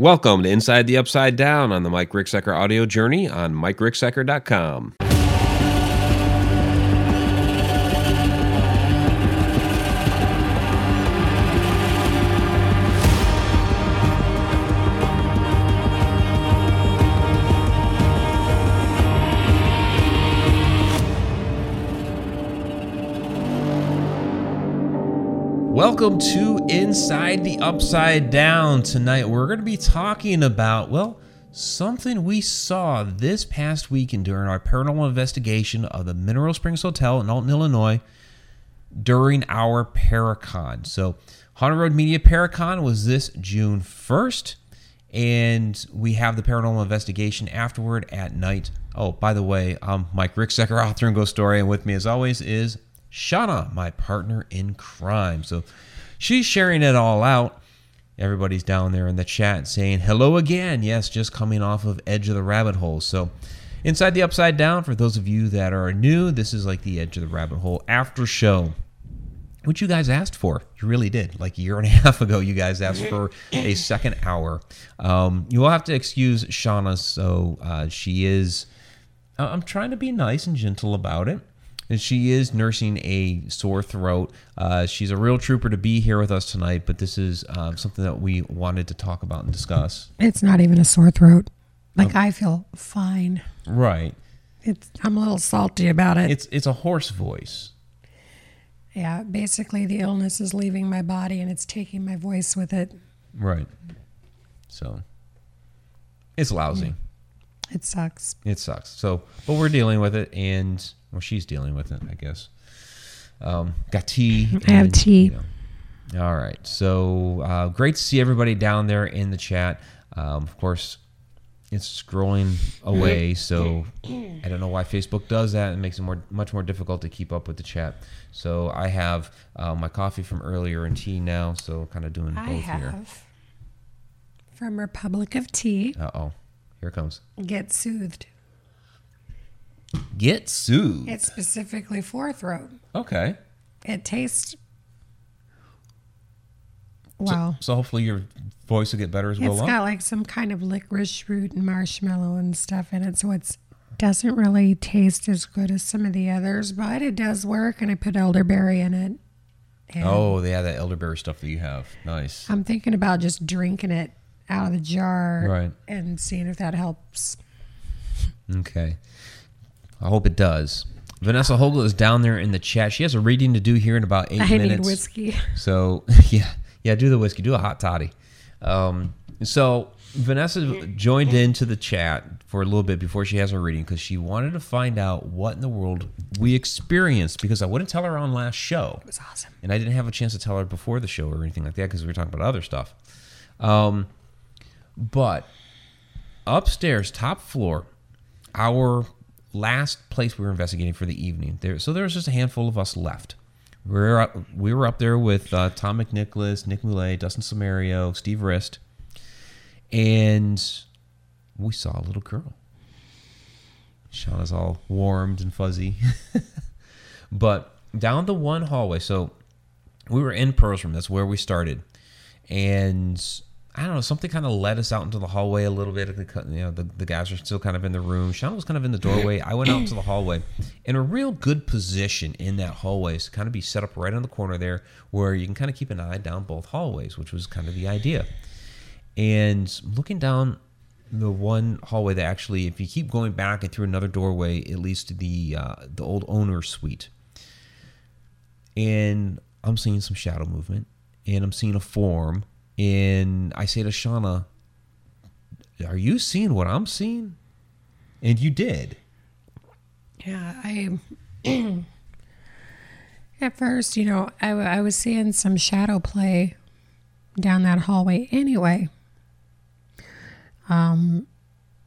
Welcome to Inside the Upside Down on the Mike Ricksecker audio journey on MikeRicksecker.com. Welcome to Inside the Upside Down. Tonight we're going to be talking about, well, something we saw this past weekend during our paranormal investigation of the Mineral Springs Hotel in Alton, Illinois during our Paracon. So, Haunted Road Media Paracon was this June 1st, and we have the paranormal investigation afterward at night. Oh, by the way, I'm Mike Ricksecker, author and ghost story, and with me as always is Shauna, my partner in crime. So she's sharing it all out. Everybody's down there in the chat saying hello again. Yes, just coming off of Edge of the Rabbit Hole. So inside the Upside Down, for those of you that are new, this is like the Edge of the Rabbit Hole after show. Which you guys asked for. You really did. Like a year and a half ago, you guys asked for a second hour. Um, you will have to excuse Shauna. So uh, she is. I'm trying to be nice and gentle about it and she is nursing a sore throat. Uh, she's a real trooper to be here with us tonight, but this is um, something that we wanted to talk about and discuss. It's not even a sore throat. Like um, I feel fine. Right. It's I'm a little salty about it. It's it's a hoarse voice. Yeah, basically the illness is leaving my body and it's taking my voice with it. Right. So it's lousy. It sucks. It sucks. So, but we're dealing with it and well, she's dealing with it, I guess. Um, got tea. I have tea. You know. All right. So uh, great to see everybody down there in the chat. Um, of course, it's scrolling away, so I don't know why Facebook does that. It makes it more much more difficult to keep up with the chat. So I have uh, my coffee from earlier and tea now, so kind of doing both I have here. From Republic of Tea. Uh oh, here comes. Get soothed. Get soothed. It's specifically for throat. Okay. It tastes. Wow. So, so hopefully your voice will get better as well. It's got like some kind of licorice root and marshmallow and stuff in it, so it doesn't really taste as good as some of the others, but it does work. And I put elderberry in it. oh, yeah, that elderberry stuff that you have. Nice. I'm thinking about just drinking it out of the jar, right, and seeing if that helps. Okay. I hope it does. Vanessa Hogel is down there in the chat. She has a reading to do here in about eight I minutes. I need whiskey. So yeah, yeah, do the whiskey. Do a hot toddy. Um, so Vanessa joined into the chat for a little bit before she has her reading because she wanted to find out what in the world we experienced because I wouldn't tell her on last show. It was awesome, and I didn't have a chance to tell her before the show or anything like that because we were talking about other stuff. Um, but upstairs, top floor, our last place we were investigating for the evening. There, so there was just a handful of us left. We were up, we were up there with uh, Tom McNicholas, Nick Moulet, Dustin Samario, Steve Rist, and we saw a little girl. Shauna's all warmed and fuzzy. but down the one hallway, so we were in Pearl's room. That's where we started, and I don't know, something kind of led us out into the hallway a little bit. You know, the, the guys are still kind of in the room. Sean was kind of in the doorway. I went out into the hallway in a real good position in that hallway to kind of be set up right on the corner there where you can kind of keep an eye down both hallways, which was kind of the idea. And looking down the one hallway that actually, if you keep going back and through another doorway, it leads to the uh, the old owner's suite. And I'm seeing some shadow movement, and I'm seeing a form and I say to Shauna, Are you seeing what I'm seeing? And you did. Yeah, I. At first, you know, I, I was seeing some shadow play down that hallway anyway. Um,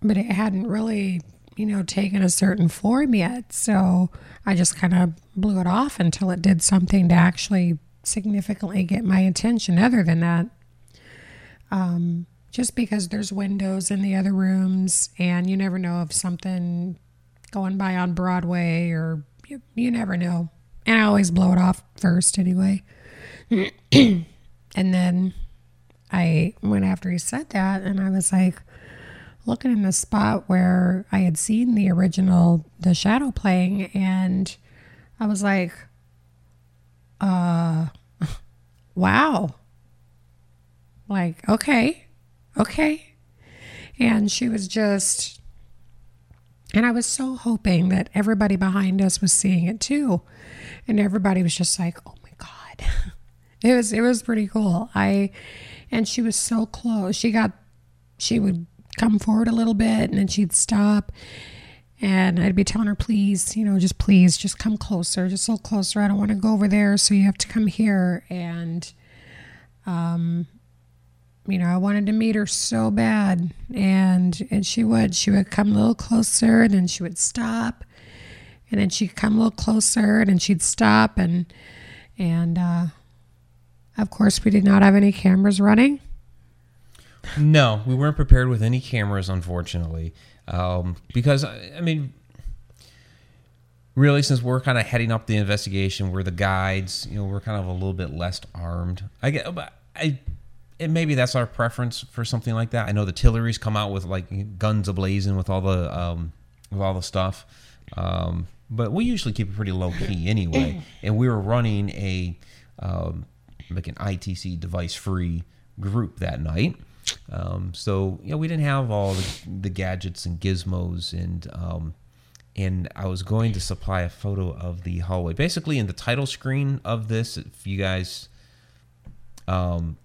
but it hadn't really, you know, taken a certain form yet. So I just kind of blew it off until it did something to actually significantly get my attention. Other than that, um, just because there's windows in the other rooms and you never know if something going by on Broadway or you, you never know. And I always blow it off first anyway. and then I went after he said that, and I was like looking in the spot where I had seen the original The Shadow playing, and I was like, uh, wow. Like, okay, okay. And she was just, and I was so hoping that everybody behind us was seeing it too. And everybody was just like, oh my God. It was, it was pretty cool. I, and she was so close. She got, she would come forward a little bit and then she'd stop. And I'd be telling her, please, you know, just please, just come closer, just a little closer. I don't want to go over there, so you have to come here. And, um, you know, I wanted to meet her so bad, and and she would. She would come a little closer, and then she would stop, and then she'd come a little closer, and then she'd stop, and and uh, of course, we did not have any cameras running. No, we weren't prepared with any cameras, unfortunately, um, because I mean, really, since we're kind of heading up the investigation, we're the guides. You know, we're kind of a little bit less armed. I get, I, and maybe that's our preference for something like that. I know the Tilleries come out with like guns ablazing with all the um, with all the stuff, um, but we usually keep it pretty low key anyway. and we were running a um, like an ITC device free group that night. Um, so you know we didn't have all the, the gadgets and gizmos and um, and I was going to supply a photo of the hallway. Basically, in the title screen of this, if you guys um,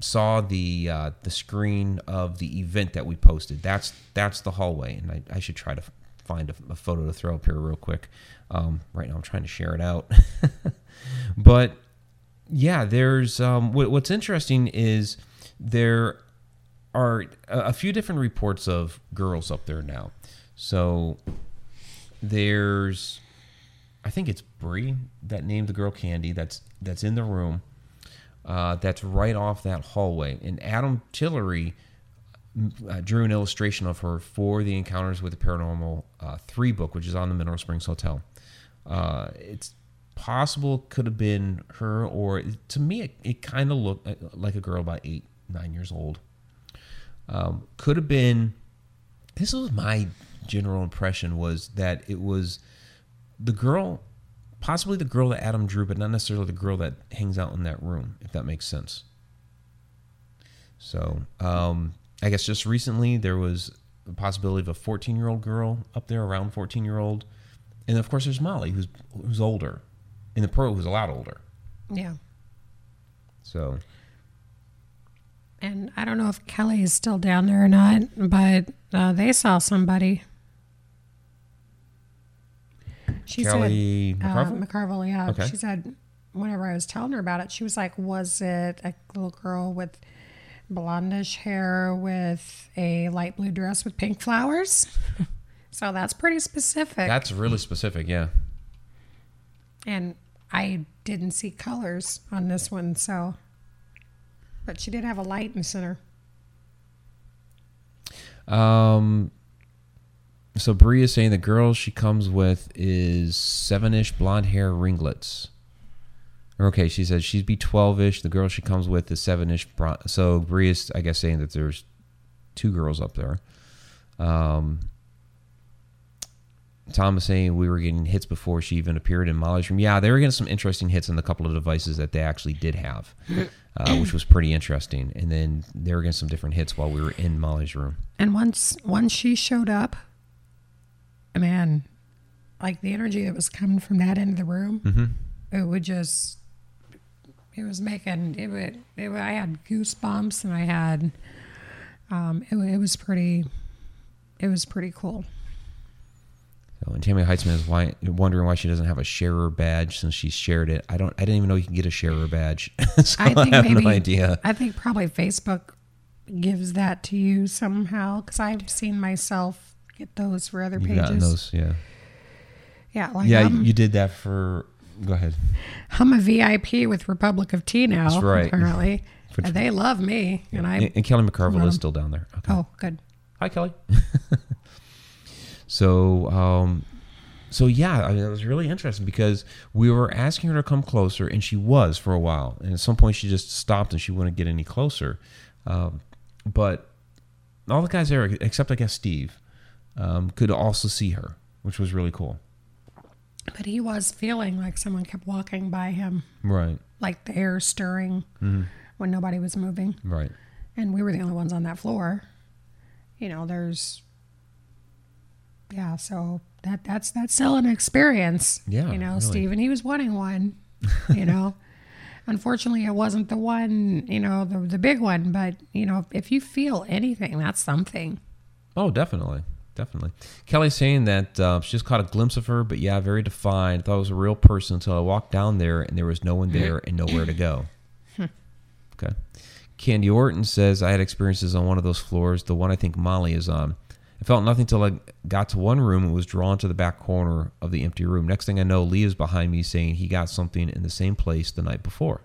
saw the uh, the screen of the event that we posted, that's that's the hallway, and I, I should try to find a, a photo to throw up here real quick. Um, right now, I'm trying to share it out, but yeah, there's um, what, what's interesting is there are a, a few different reports of girls up there now. So there's, I think it's Bree that named the girl Candy. That's that's in the room. Uh, that's right off that hallway. And Adam Tillery uh, drew an illustration of her for the Encounters with the Paranormal uh, three book, which is on the Mineral Springs Hotel. Uh, it's possible could have been her, or to me, it, it kind of looked uh, like a girl about eight, nine years old. Um, could have been. This was my general impression was that it was the girl, possibly the girl that Adam drew, but not necessarily the girl that hangs out in that room, if that makes sense. So, um, I guess just recently there was the possibility of a 14 year old girl up there, around 14 year old, and of course there's Molly, who's who's older, and the pro who's a lot older. Yeah. So, And I don't know if Kelly is still down there or not, but uh, they saw somebody. She Kelly said, McCarville? Uh, McCarville, yeah. Okay. She said, whenever I was telling her about it, she was like, was it a little girl with blondish hair with a light blue dress with pink flowers? so that's pretty specific. that's really specific, yeah. and I didn't see colors on this one, so. But she did have a light in the center. Um, so Bree is saying the girl she comes with is seven-ish blonde hair ringlets. Okay, she says she'd be twelve-ish. The girl she comes with is seven-ish. Bron- so Bree is, I guess, saying that there's two girls up there. Um, Tom is saying we were getting hits before she even appeared in Molly's room. Yeah, they were getting some interesting hits on the couple of devices that they actually did have, uh, which was pretty interesting. And then they were getting some different hits while we were in Molly's room. And once once she showed up, man, like the energy that was coming from that end of the room, Mm-hmm. it would just it was making it would, it would I had goosebumps and I had um it, it was pretty it was pretty cool. So, and Tammy Heitzman is why, wondering why she doesn't have a sharer badge since she shared it. I don't. I didn't even know you can get a sharer badge. so I, I have maybe no idea. I think probably Facebook gives that to you somehow because I've seen myself get those for other You've pages. those, yeah. Yeah, like Yeah, I'm, you did that for. Go ahead. I'm a VIP with Republic of Tea now. That's right. Apparently, and they love me, and I. And, and Kelly McCarville is still down there. Okay. oh, good. Hi, Kelly. so, um, so yeah, I mean, it was really interesting because we were asking her to come closer, and she was for a while. And at some point, she just stopped and she wouldn't get any closer. Um, but all the guys there, except I guess Steve, um, could also see her, which was really cool. But he was feeling like someone kept walking by him, Right, like the air stirring when nobody was moving. right. And we were the only ones on that floor. You know, there's yeah, so that that's that's still an experience. Yeah, You know, really. Steve and he was wanting one, you know. Unfortunately it wasn't the one, you know, the the big one, but you know, if you feel anything, that's something. Oh, definitely. Definitely. Kelly's saying that uh, she just caught a glimpse of her, but yeah, very defined. Thought it was a real person until I walked down there and there was no one there and nowhere to go. okay. Candy Orton says I had experiences on one of those floors, the one I think Molly is on. I felt nothing till I got to one room and was drawn to the back corner of the empty room. Next thing I know, Lee is behind me saying he got something in the same place the night before.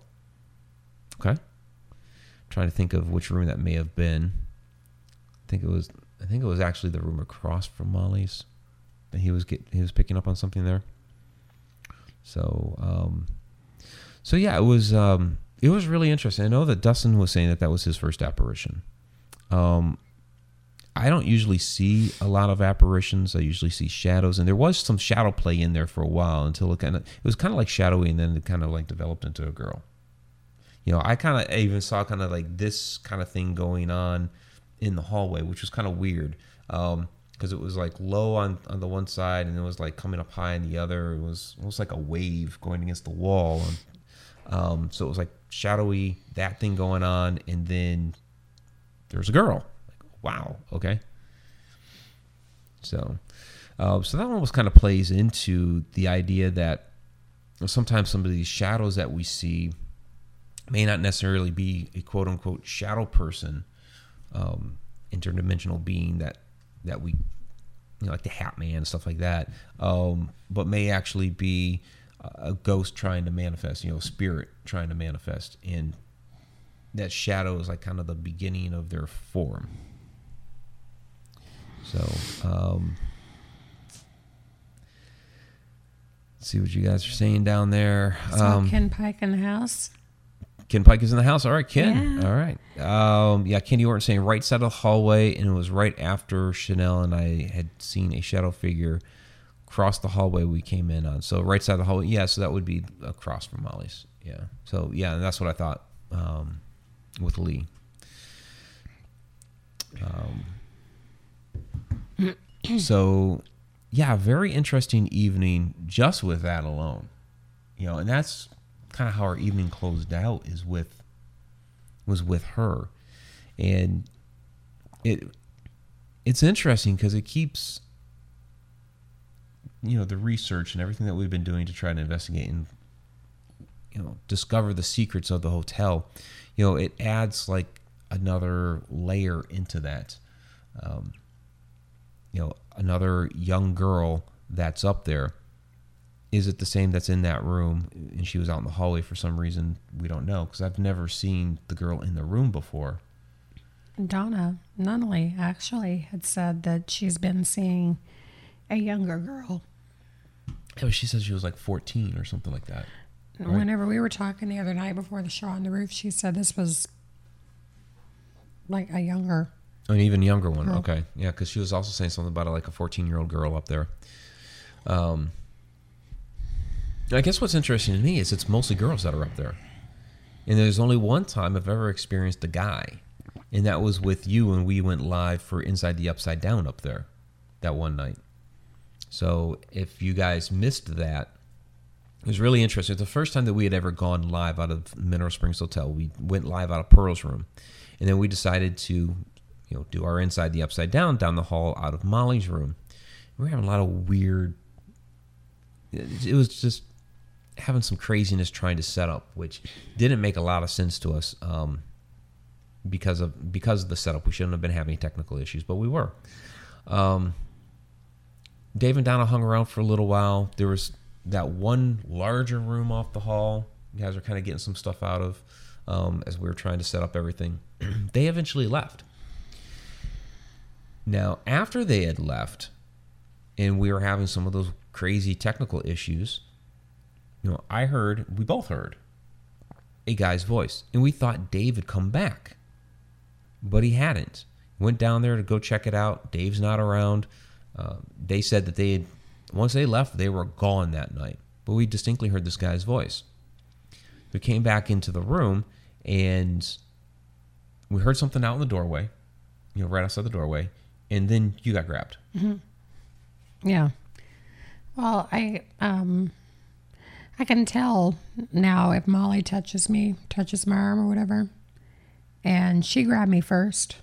Okay. Trying to think of which room that may have been. I think it was I think it was actually the room across from Molly's that he was get he was picking up on something there. So um so yeah, it was um it was really interesting. I know that Dustin was saying that that was his first apparition. Um I don't usually see a lot of apparitions. I usually see shadows, and there was some shadow play in there for a while until it kind of it was kind of like shadowy, and then it kind of like developed into a girl. You know, I kind of even saw kind of like this kind of thing going on in the hallway, which was kind of weird because it was like low on, on the one side and it was like coming up high on the other. It was almost like a wave going against the wall. And, um, so it was like shadowy, that thing going on, and then there's a girl. Like, wow, okay. So, uh, so that one was kind of plays into the idea that sometimes some of these shadows that we see may not necessarily be a quote unquote shadow person, um, interdimensional being that that we, you know, like the Hat Man and stuff like that, um, but may actually be a ghost trying to manifest, you know, spirit trying to manifest, and that shadow is like kind of the beginning of their form. So, um, see what you guys are saying down there. So Um, Ken Pike in the house. Ken Pike is in the house. All right, Ken. Yeah. All right. Um, yeah, Candy Orton saying right side of the hallway, and it was right after Chanel and I had seen a shadow figure cross the hallway we came in on. So right side of the hallway. Yeah, so that would be across from Molly's. Yeah. So yeah, and that's what I thought um, with Lee. Um, so yeah, very interesting evening just with that alone. You know, and that's kind of how our evening closed out is with was with her. And it it's interesting because it keeps you know the research and everything that we've been doing to try to investigate and you know discover the secrets of the hotel you know it adds like another layer into that um, you know another young girl that's up there is it the same that's in that room and she was out in the hallway for some reason we don't know because i've never seen the girl in the room before Donna Nunnally actually had said that she's been seeing a younger girl. but she said she was like 14 or something like that Right. Whenever we were talking the other night before the show on the roof, she said this was like a younger. An even younger one. Girl. Okay. Yeah, because she was also saying something about like a 14 year old girl up there. Um, I guess what's interesting to me is it's mostly girls that are up there. And there's only one time I've ever experienced a guy, and that was with you when we went live for Inside the Upside Down up there that one night. So if you guys missed that, it was really interesting. It's the first time that we had ever gone live out of Mineral Springs Hotel. We went live out of Pearl's room, and then we decided to, you know, do our inside the upside down down the hall out of Molly's room. We were having a lot of weird. It it was just having some craziness trying to set up, which didn't make a lot of sense to us um, because of because of the setup. We shouldn't have been having technical issues, but we were. Um, Dave and Donna hung around for a little while. There was that one larger room off the hall. You guys are kind of getting some stuff out of um, as we were trying to set up everything. they eventually left. Now, after they had left, and we were having some of those crazy technical issues, you know, I heard, we both heard a guy's voice, and we thought Dave had come back, but he hadn't. Went down there to go check it out. Dave's not around. Uh, they said that they had, once they left, they were gone that night, but we distinctly heard this guy's voice. We came back into the room and we heard something out in the doorway, you know, right outside the doorway, and then you got grabbed. Yeah. Well, I um I can tell now if Molly touches me, touches my arm or whatever. And she grabbed me first.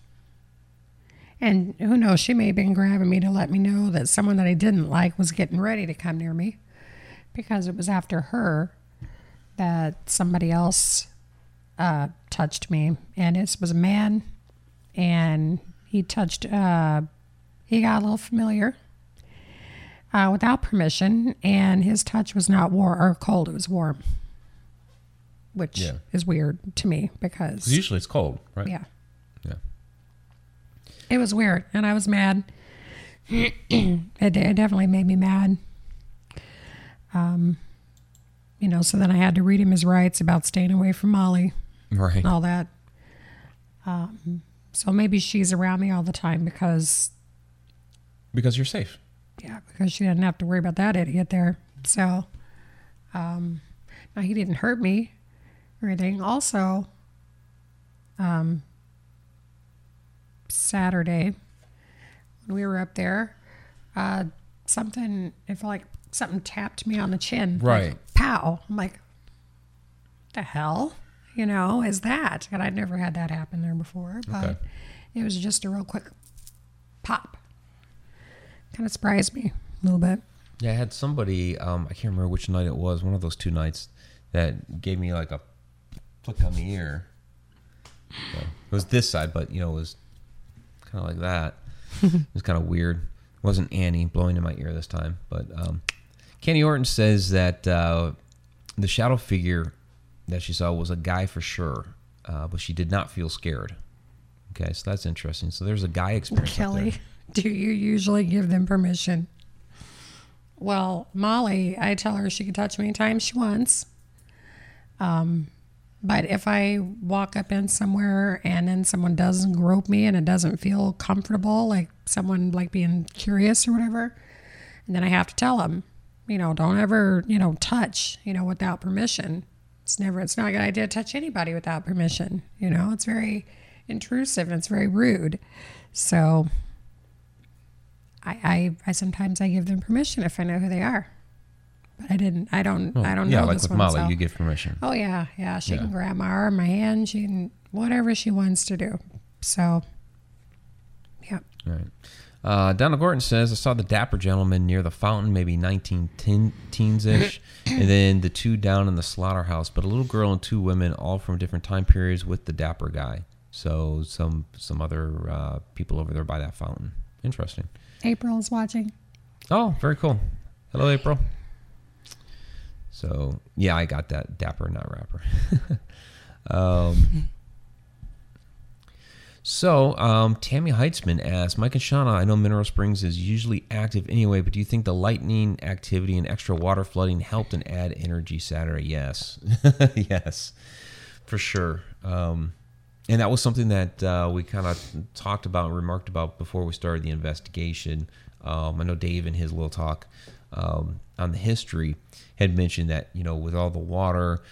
And who knows, she may have been grabbing me to let me know that someone that I didn't like was getting ready to come near me. Because it was after her that somebody else uh, touched me. And it was a man. And he touched, uh, he got a little familiar uh, without permission, and his touch was not warm or cold; it was warm, which Yeah. is weird to me because usually it's cold, right? yeah, Yeah. it was weird, and I was mad. it, it definitely made me mad. Um, you know, so then I had to read him his rights about staying away from Molly Right. all that. Um, so maybe she's around me all the time because Because you're safe. Yeah, because she didn't have to worry about that idiot there. So, um, now he didn't hurt me or anything. Also, um, Saturday when we were up there, uh, something it felt like something tapped me on the chin. like, Right. pow! I'm like, the hell, you know, is that? And I'd never had that happen there before, but Okay. it was just a real quick pop. Kind of surprised me a little bit. Yeah, I had somebody, um, I can't remember which night it was, one of those two nights, that gave me like a flick on the ear. So, it was this side, but you know, it was kind of like that. it was kind of weird. It wasn't Annie blowing in my ear this time, but um, Candy Orton says that uh, the shadow figure that she saw was a guy for sure, uh, but she did not feel scared. Okay, so that's interesting. So there's a guy experience. Kelly, there. do you usually give them permission? Well, Molly, I tell her she can touch me anytime she wants. Um, but if I walk up in somewhere and then someone doesn't grope me and it doesn't feel comfortable, like someone like being curious or whatever, and then I have to tell them, you know, don't ever, you know, touch, you know, without permission. It's never, it's not a good idea to touch anybody without permission. You know, it's very intrusive and it's very rude. So I, I, I sometimes I give them permission if I know who they are. But I didn't. I don't. I don't yeah, know like this with one. Molly, so- you give permission. Oh yeah, yeah. She Yeah. can grab my arm, my hand. She can whatever she wants to do. So, yeah. All right. Uh, Donald Gordon says, I saw the dapper gentleman near the fountain, maybe 19 teen, teens ish, and then the two down in the slaughterhouse, but a little girl and two women, all from different time periods, with the dapper guy. So some some other uh, people over there by that fountain. Interesting. April is watching. Oh, very cool. Hello, April. So yeah, I got that dapper, not rapper. um, so um, Tammy Heitzman asks, Mike and Shauna, I know Mineral Springs is usually active anyway, but do you think the lightning activity and extra water flooding helped and add energy Saturday? Yes, yes, for sure. Um, and that was something that uh, we kind of talked about and remarked about before we started the investigation. Um, I know Dave in his little talk um, on the history had mentioned that you know with all the water,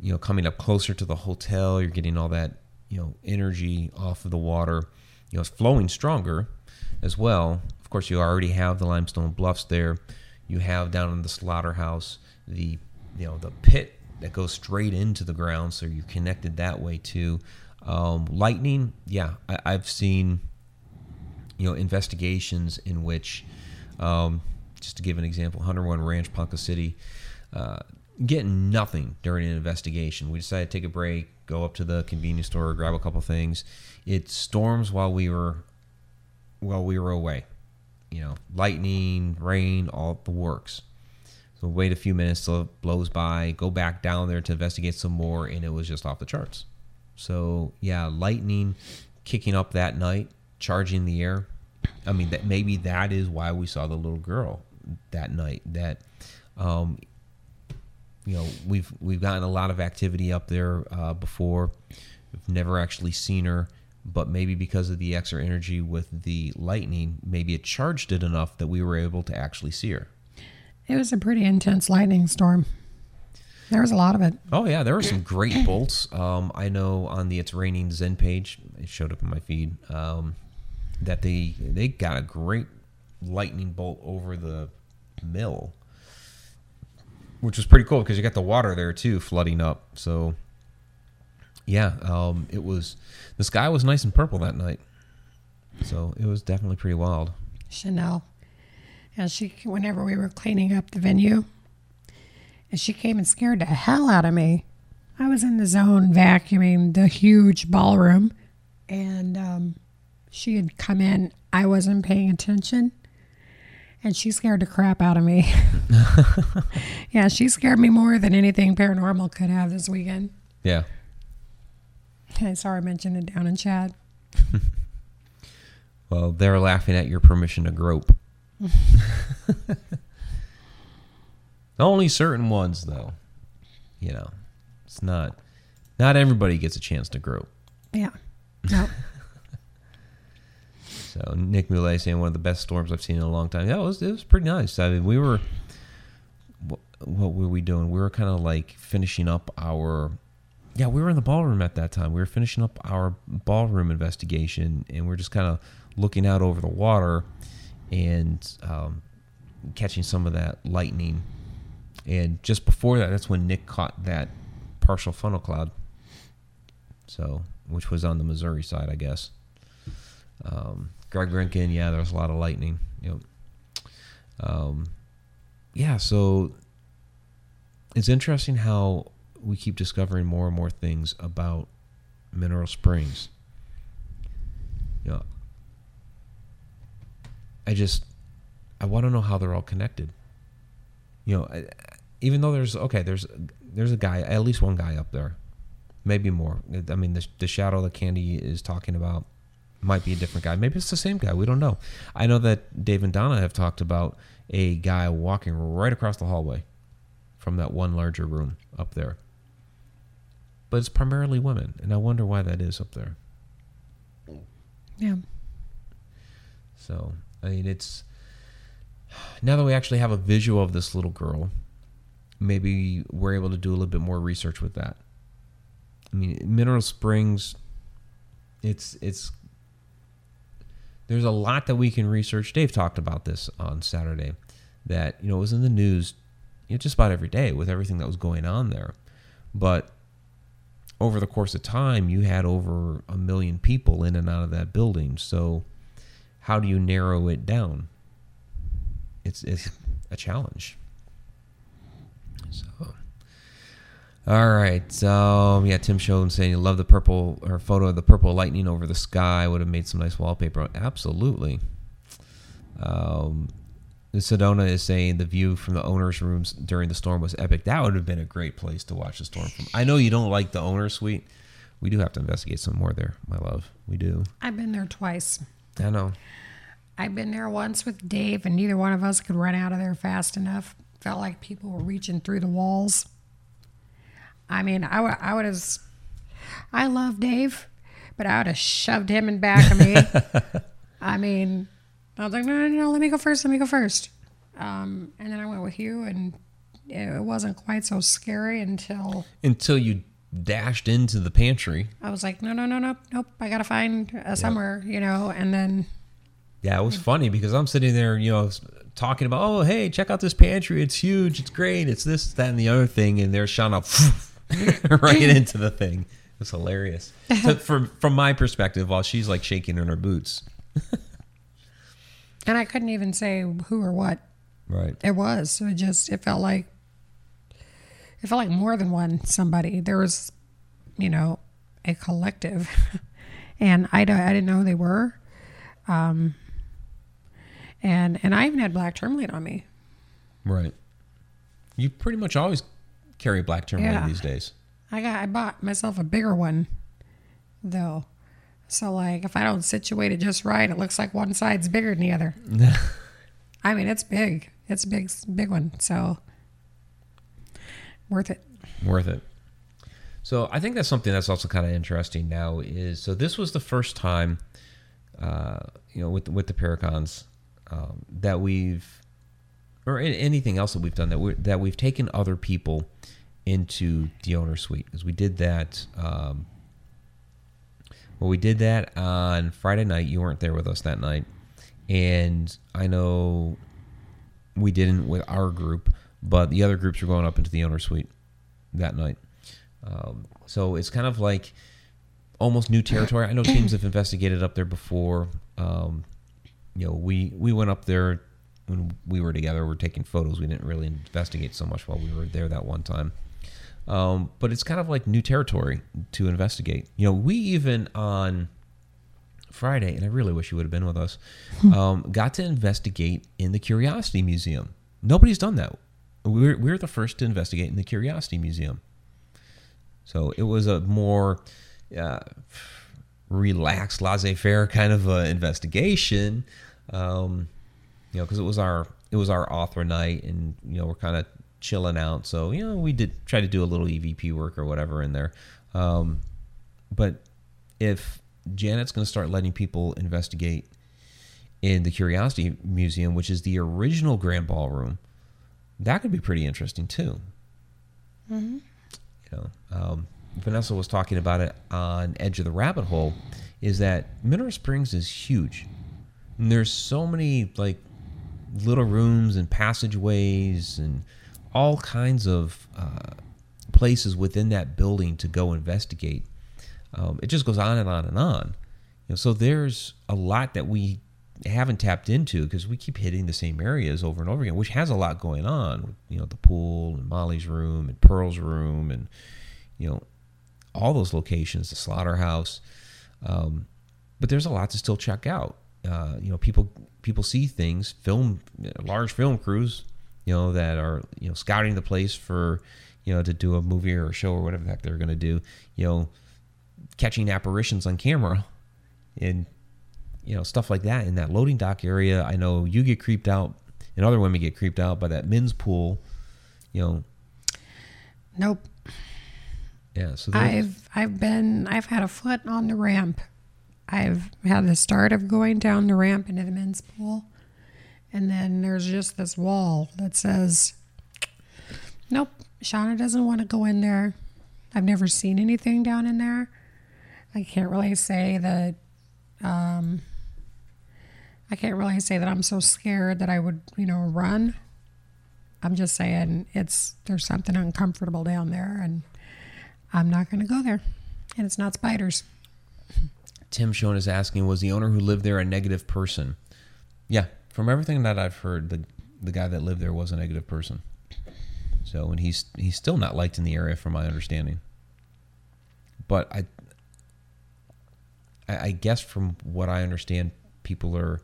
you know coming up closer to the hotel, you're getting all that you know energy off of the water. You know it's flowing stronger as well. Of course, you already have the limestone bluffs there. You have down in the slaughterhouse the you know the pit that goes straight into the ground, so you're connected that way too. Um, lightning, yeah, I, I've seen you know investigations in which, um, just to give an example, 101 Ranch, Ponca City, uh, getting nothing during an investigation. We decided to take a break, go up to the convenience store, grab a couple things. It storms while we were while we were away. You know, lightning, rain, all the works. So wait a few minutes it blows by, go back down there to investigate some more, and it was just off the charts. So yeah, lightning kicking up that night, charging the air, I mean, that maybe that is why we saw the little girl that night. That, um, you know, we've we've gotten a lot of activity up there uh, before. We've never actually seen her, but maybe because of the extra energy with the lightning, maybe it charged it enough that we were able to actually see her. It was a pretty intense lightning storm. There was a lot of it. Oh yeah, there were some great bolts. Um, I know on the It's Raining Zen page, it showed up in my feed um, that they they got a great lightning bolt over the mill, which was pretty cool because you got the water there too flooding up. So yeah, um, it was the sky was nice and purple that night, so it was definitely pretty wild. Chanel. And she, whenever we were cleaning up the venue, and she came and scared the hell out of me. I was in the zone vacuuming the huge ballroom, and um, she had come in. I wasn't paying attention, and she scared the crap out of me. yeah, she scared me more than anything paranormal could have this weekend. Yeah. I saw I mentioned it down in chat. Well, they're laughing at your permission to grope. Only certain ones, though. You know, it's not. Not everybody gets a chance to grope. Yeah. No. So Nick Moulet saying one of the best storms I've seen in a long time. Yeah, it was it was pretty nice. I mean, we were. What, what were we doing? We were kind of like finishing up our. Yeah, we were in the ballroom at that time. We were finishing up our ballroom investigation, and we are just kind of looking out over the water, and um, catching some of that lightning. And just before that, that's when Nick caught that partial funnel cloud. So, which was on the Missouri side, I guess. Um, Greg Rinkin, yeah, there was a lot of lightning. Yep. Um, yeah, so it's interesting how we keep discovering more and more things about mineral springs. You know, I just I want to know how they're all connected. You know, I, even though there's okay, there's there's a guy, at least one guy up there, maybe more. I mean, the the shadow that Candy is talking about might be a different guy. Maybe it's the same guy. We don't know. I know that Dave and Donna have talked about a guy walking right across the hallway from that one larger room up there. But it's primarily women, and I wonder why that is up there. Yeah. So, I mean, it's now that we actually have a visual of this little girl, maybe we're able to do a little bit more research with that. I mean, Mineral Springs, it's it's there's a lot that we can research. Dave talked about this on Saturday, that you know was in the news, you know, just about every day with everything that was going on there, but over the course of time, you had over a million people in and out of that building. So, how do you narrow it down? It's it's a challenge. So, all right. Um, yeah, Tim Schoen saying you love the purple or photo of the purple lightning over the sky would have made some nice wallpaper. Absolutely. Um, Sedona is saying the view from the owners' rooms during the storm was epic. That would have been a great place to watch the storm from. I know you don't like the owner suite. We do have to investigate some more there, my love. We do. I've been there twice. I know. I've been there once with Dave, and neither one of us could run out of there fast enough. Felt like people were reaching through the walls. I mean, I would, I would have, I love Dave, but I would have shoved him in back of me. I mean, I was like, no, no, no, let me go first. Let me go first. Um, and then I went with you, and it wasn't quite so scary until until you dashed into the pantry. I was like, no, no, no, no, nope. I gotta find uh, somewhere, you know. And then yeah, it was funny because I'm sitting there, you know, talking about, oh, hey, check out this pantry. It's huge. It's great. It's this, that, and the other thing. And they're shot up right into the thing. It was hilarious. So from from my perspective, while she's like shaking in her boots. and I couldn't even say who or what. Right. It was. So it just it felt like it felt like more than one somebody. There was, you know, a collective, and I I didn't know who they were. Um, and and I even had black tourmaline on me. Right. You pretty much always carry black tourmaline yeah. these days. I got I bought myself a bigger one, though. So like if I don't situate it just right, it looks like one side's bigger than the other. I mean, it's big. It's a big, big one. So worth it. Worth it. So I think that's something that's also kind of interesting now is so this was the first time, uh, you know, with with the Paracons um, that we've or anything else that we've done that we that we've taken other people into the owner suite because we did that. Um, well, we did that on Friday night. You weren't there with us that night, and I know we didn't with our group, but the other groups were going up into the owner suite that night. Um, so it's kind of like almost new territory. I know teams have investigated up there before. Um, you know, we we went up there when we were together. We are taking photos. We didn't really investigate so much while we were there that one time. Um, but it's kind of like new territory to investigate. You know, we even on Friday, and I really wish you would have been with us, um, got to investigate in the Curiosity Museum. Nobody's done that. We're, we're the first to investigate in the Curiosity Museum. So it was a more uh, relaxed, laissez-faire kind of investigation. Um, you know, because it was our it was our author night, and you know we're kind of chilling out. So you know we did try to do a little EVP work or whatever in there. Um, but if Janet's going to start letting people investigate in the Curiosity Museum, which is the original Grand Ballroom, that could be pretty interesting too. Mm-hmm. You know, um, Vanessa was talking about it on Edge of the Rabbit Hole. Is that Mineral Springs is huge. And there's so many like little rooms and passageways and all kinds of uh, places within that building to go investigate. Um, it just goes on and on and on. You know, so there's a lot that we haven't tapped into because we keep hitting the same areas over and over again, which has a lot going on. You know, the pool and Molly's room and Pearl's room and you know all those locations, the slaughterhouse. Um, but there's a lot to still check out. Uh, you know, people people see things, film large film crews, you know, that are you know scouting the place for you know to do a movie or a show or whatever the heck they're going to do. You know, catching apparitions on camera, and you know stuff like that in that loading dock area. I know you get creeped out, and other women get creeped out by that men's pool. You know. Nope. Yeah. So I've I've been I've had a foot on the ramp. I've had the start of going down the ramp into the men's pool, and then there's just this wall that says, "Nope, Shauna doesn't want to go in there." I've never seen anything down in there. I can't really say that. Um, I can't really say that I'm so scared that I would, you know, run. I'm just saying it's there's something uncomfortable down there, and I'm not going to go there. And it's not spiders. Tim Schoen is asking, was the owner who lived there a negative person? Yeah, from everything that I've heard, the the guy that lived there was a negative person. So, and he's he's still not liked in the area, from my understanding. But I, I, I guess from what I understand, people are.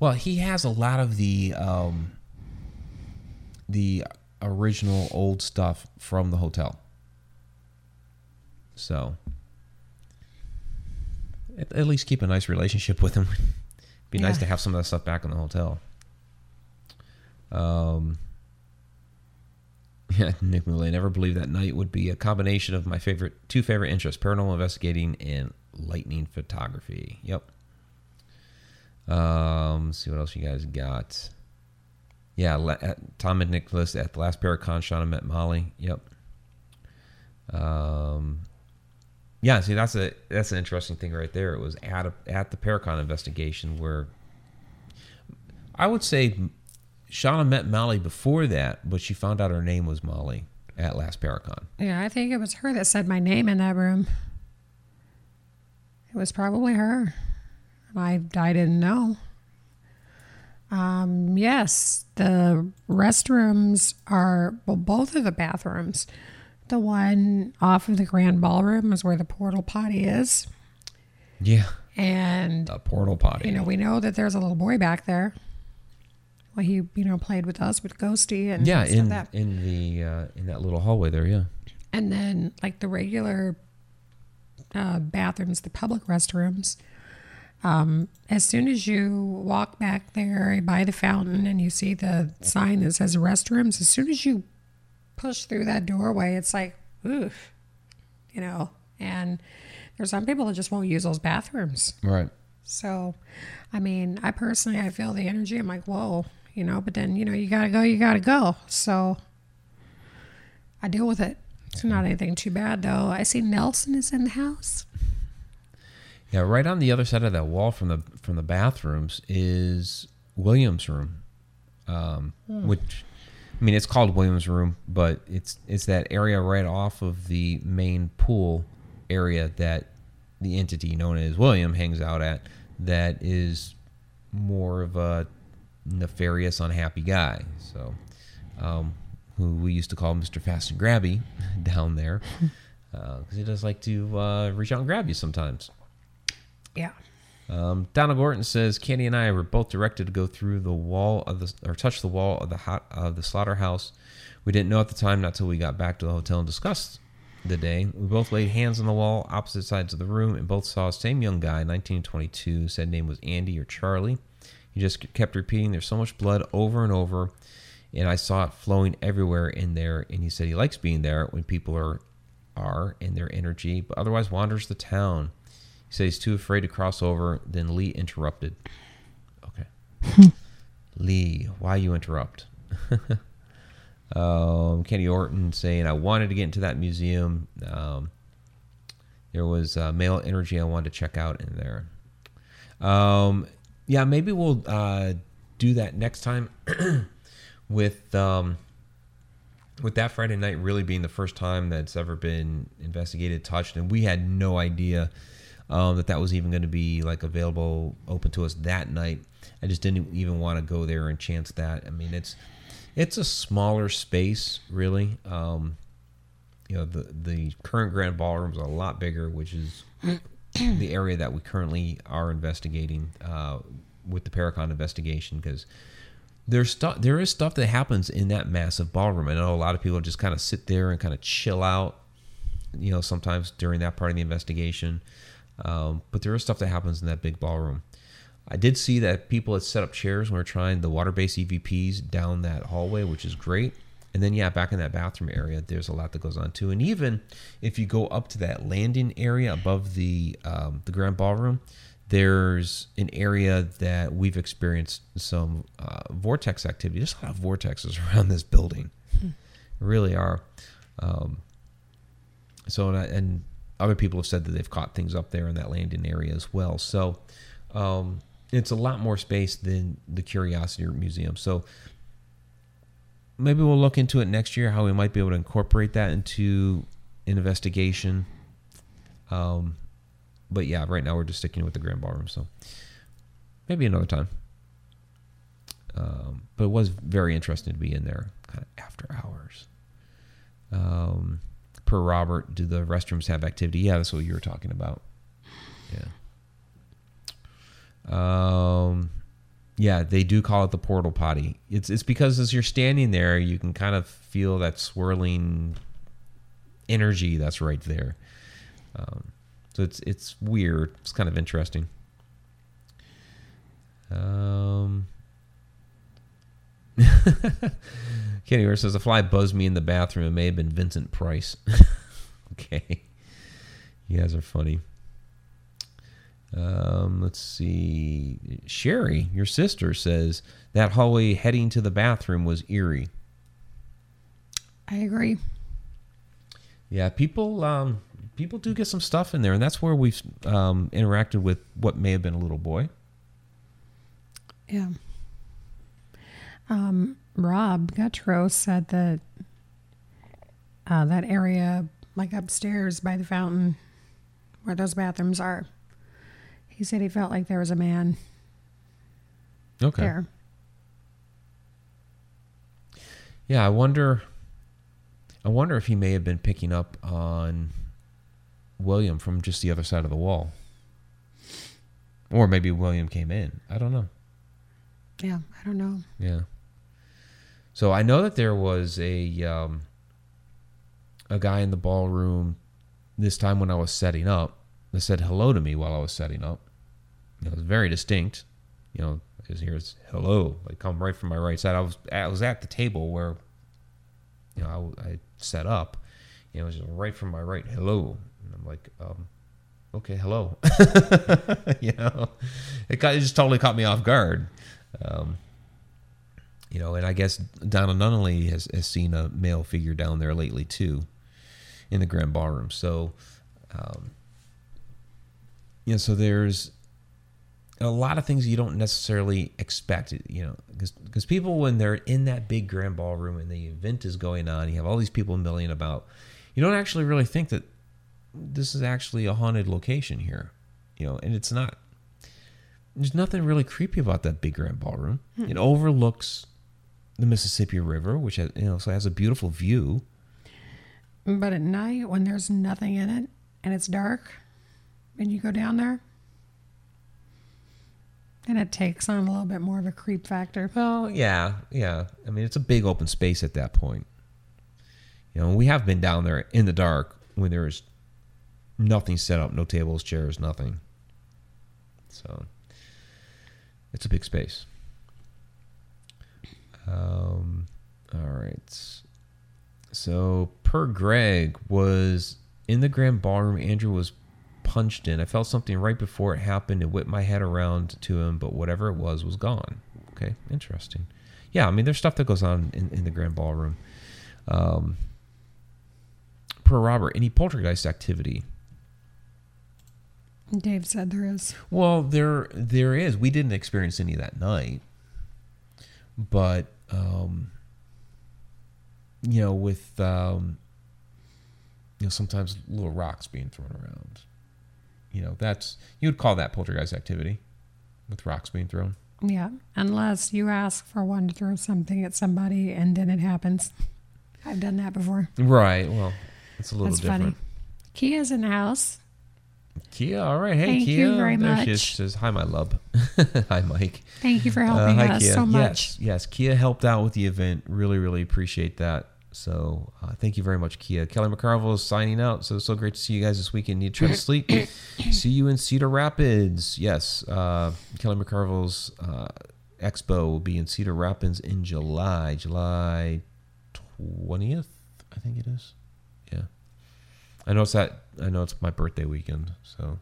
Well, he has a lot of the um, the original old stuff from the hotel. So, at, at least keep a nice relationship with him. Be nice Yeah. to have some of that stuff back in the hotel. Um, yeah, Nick Moulet. Never believed that night would be a combination of my favorite two favorite interests: paranormal investigating and lightning photography. Yep. Um, let's see what else you guys got. Yeah, la- at, Tom McNicholas at the last Paracon. Shauna met Molly. Yep. Um, yeah, see that's a that's an interesting thing right there. It was at a, at the Paracon investigation where I would say Shauna met Molly before that, but she found out her name was Molly at last Paracon. Yeah, I think it was her that said my name in that room. It was probably her. I, I didn't know. Um, yes, the restrooms are, well, both of the bathrooms. The one off of the grand ballroom is where the portal potty is. Yeah, And, a portal potty. you know, we know that there's a little boy back there. Well, he, you know, played with us with Ghosty and yeah, stuff in that. in the uh, in that little hallway there. Yeah. And then, like the regular uh, bathrooms, the public restrooms. Um, as soon as you walk back there by the fountain and you see the sign that says restrooms, as soon as you push through that doorway, it's like, oof, you know. And there's some people that just won't use those bathrooms. Right. So, I mean, I personally, I feel the energy. I'm like, whoa, you know. But then, you know, you gotta go, you gotta go. So, I deal with it. It's not anything too bad though. I see Nelson is in the house. Yeah, right on the other side of that wall from the from the bathrooms is Williams' room, um, which I mean it's called Williams' room, but it's it's that area right off of the main pool area that the entity known as William hangs out at. That is more of a nefarious, unhappy guy. So, um, who we used to call Mister Fast and Grabby down there, because he does like to uh, reach out and grab you sometimes. Yeah. Um, Donna Gordon says Candy and I were both directed to go through the wall of the or touch the wall of the hot of the slaughterhouse. We didn't know at the time, not till we got back to the hotel and discussed the day. We both laid hands on the wall, opposite sides of the room, and both saw the same young guy, 1922. Said name was Andy or Charlie. He just kept repeating, "There's so much blood," over and over, and I saw it flowing everywhere in there. And he said he likes being there when people are are in their energy, but otherwise wanders the town. He said he's too afraid to cross over. Then Lee interrupted. Okay. Lee, why you interrupt? um, Candy Orton saying, I wanted to get into that museum. Um, there was uh, male energy I wanted to check out in there. Um, yeah, maybe we'll uh, do that next time with um, with that Friday night really being the first time that's ever been investigated, touched, and we had no idea um, that that was even going to be like available, open to us that night. I just didn't even want to go there and chance that. I mean, it's it's a smaller space, really. Um, you know, the the current Grand Ballroom is a lot bigger, which is the area that we currently are investigating uh, with the Paracon investigation because there's stuff there is stuff that happens in that massive ballroom. I know a lot of people just kind of sit there and kind of chill out, you know, sometimes during that part of the investigation. Um, but there is stuff that happens in that big ballroom. I did see that people had set up chairs when we are trying the water-based EVPs down that hallway, which is great. And then yeah, back in that bathroom area, there's a lot that goes on too. And even if you go up to that landing area above the um, the grand ballroom, there's an area that we've experienced some uh, vortex activity. There's a lot of vortexes around this building, really are. Um, so and, I- and other people have said that they've caught things up there in that landing area as well. So um, it's a lot more space than the Curiosity Museum. So maybe we'll look into it next year how we might be able to incorporate that into an investigation. Um, but yeah, right now we're just sticking with the Grand Ballroom. So maybe another time. Um, but it was very interesting to be in there kind of after hours. Um, per Robert, do the restrooms have activity? Yeah, that's what you were talking about. Yeah. Um, yeah, they do call it the portal potty. It's it's because as you're standing there, you can kind of feel that swirling energy that's right there. Um, so it's it's weird. It's kind of interesting. Um, Kenny Ware says a fly buzzed me in the bathroom. It may have been Vincent Price. okay, you guys are funny. Um, let's see. Sherry, your sister, says that hallway heading to the bathroom was eerie. I agree. Yeah, people um, people do get some stuff in there, and that's where we've um, interacted with what may have been a little boy. Yeah. Um, Rob Gutro said that uh, that area, like upstairs by the fountain, where those bathrooms are, he said he felt like there was a man Okay. there. Yeah, I wonder. I wonder if he may have been picking up on William from just the other side of the wall, or maybe William came in. I don't know. Yeah, I don't know. Yeah. So I know that there was a um, a guy in the ballroom this time when I was setting up. that said hello to me while I was setting up. It was very distinct. You know, because here's hello, like come right from my right side. I was I was at the table where, you know, I, I set up. You know, it was just right from my right. Hello, and I'm like, um, okay, hello. you know, it got it just totally caught me off guard. Um, you know, and I guess Donna Nunnally has, has seen a male figure down there lately too, in the grand ballroom. So, um, you know, so there's a lot of things you don't necessarily expect, you know, because people when they're in that big grand ballroom and the event is going on, you have all these people milling about, you don't actually really think that this is actually a haunted location here, you know, and it's not. There's nothing really creepy about that big grand ballroom. It overlooks the Mississippi River, which has, you know, so has a beautiful view. But at night, when there's nothing in it and it's dark, and you go down there, and it takes on a little bit more of a creep factor. Well, yeah, yeah. I mean, it's a big open space at that point. You know, we have been down there in the dark when there's nothing set up, no tables, chairs, nothing. So it's a big space. Um, all right. So per Greg was in the grand ballroom. Andrew was punched in. I felt something right before it happened and whipped my head around to him, but whatever it was was gone. Okay, interesting. Yeah, I mean, there's stuff that goes on in, in the grand ballroom. Um, per Robert, any poltergeist activity? Dave said there is. Well, there there is. We didn't experience any that night, but um, you know, with um, you know, sometimes little rocks being thrown around. You know, that's you would call that poltergeist activity, with rocks being thrown. Yeah, unless you ask for one to throw something at somebody and then it happens. I've done that before. Right. Well, it's a little That's different. funny. Kia's in the house. Kia, all right. Hey, Kia. Thank Kia. you very there she much. is. She says, "Hi, my love." hi, Mike. Thank you for Uh, helping hi, us Kia. so much. Yes, yes. Kia helped out with the event. Really, really appreciate that. So, uh, thank you very much, Kia. Kelly McCarville is signing out. So, so great to see you guys this weekend. Need to try to sleep. see you in Cedar Rapids. Yes, uh, Kelly McCarville's uh, expo will be in Cedar Rapids in July, July twentieth. I think it is. Yeah, I know it's that. I know it's my birthday weekend. So.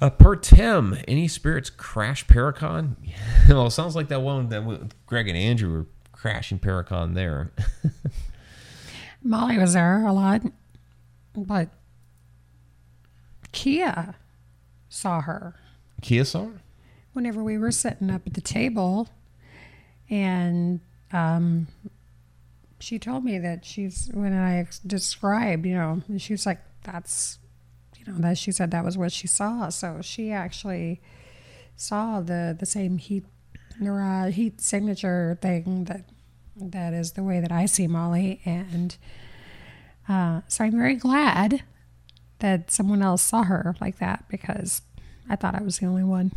Uh, per Tim, any spirits crash Paracon? well, it sounds like that one that Greg and Andrew were crashing Paracon there. Molly was there a lot, but Kia saw her Kia saw her? whenever we were sitting up at the table, and um, she told me that she's when I described, you know, and she was like, "That's," you know, that she said that was what she saw. So she actually saw the the same heat neuro heat signature thing that that is the way that I see Molly, and uh, so I'm very glad that someone else saw her like that because I thought I was the only one.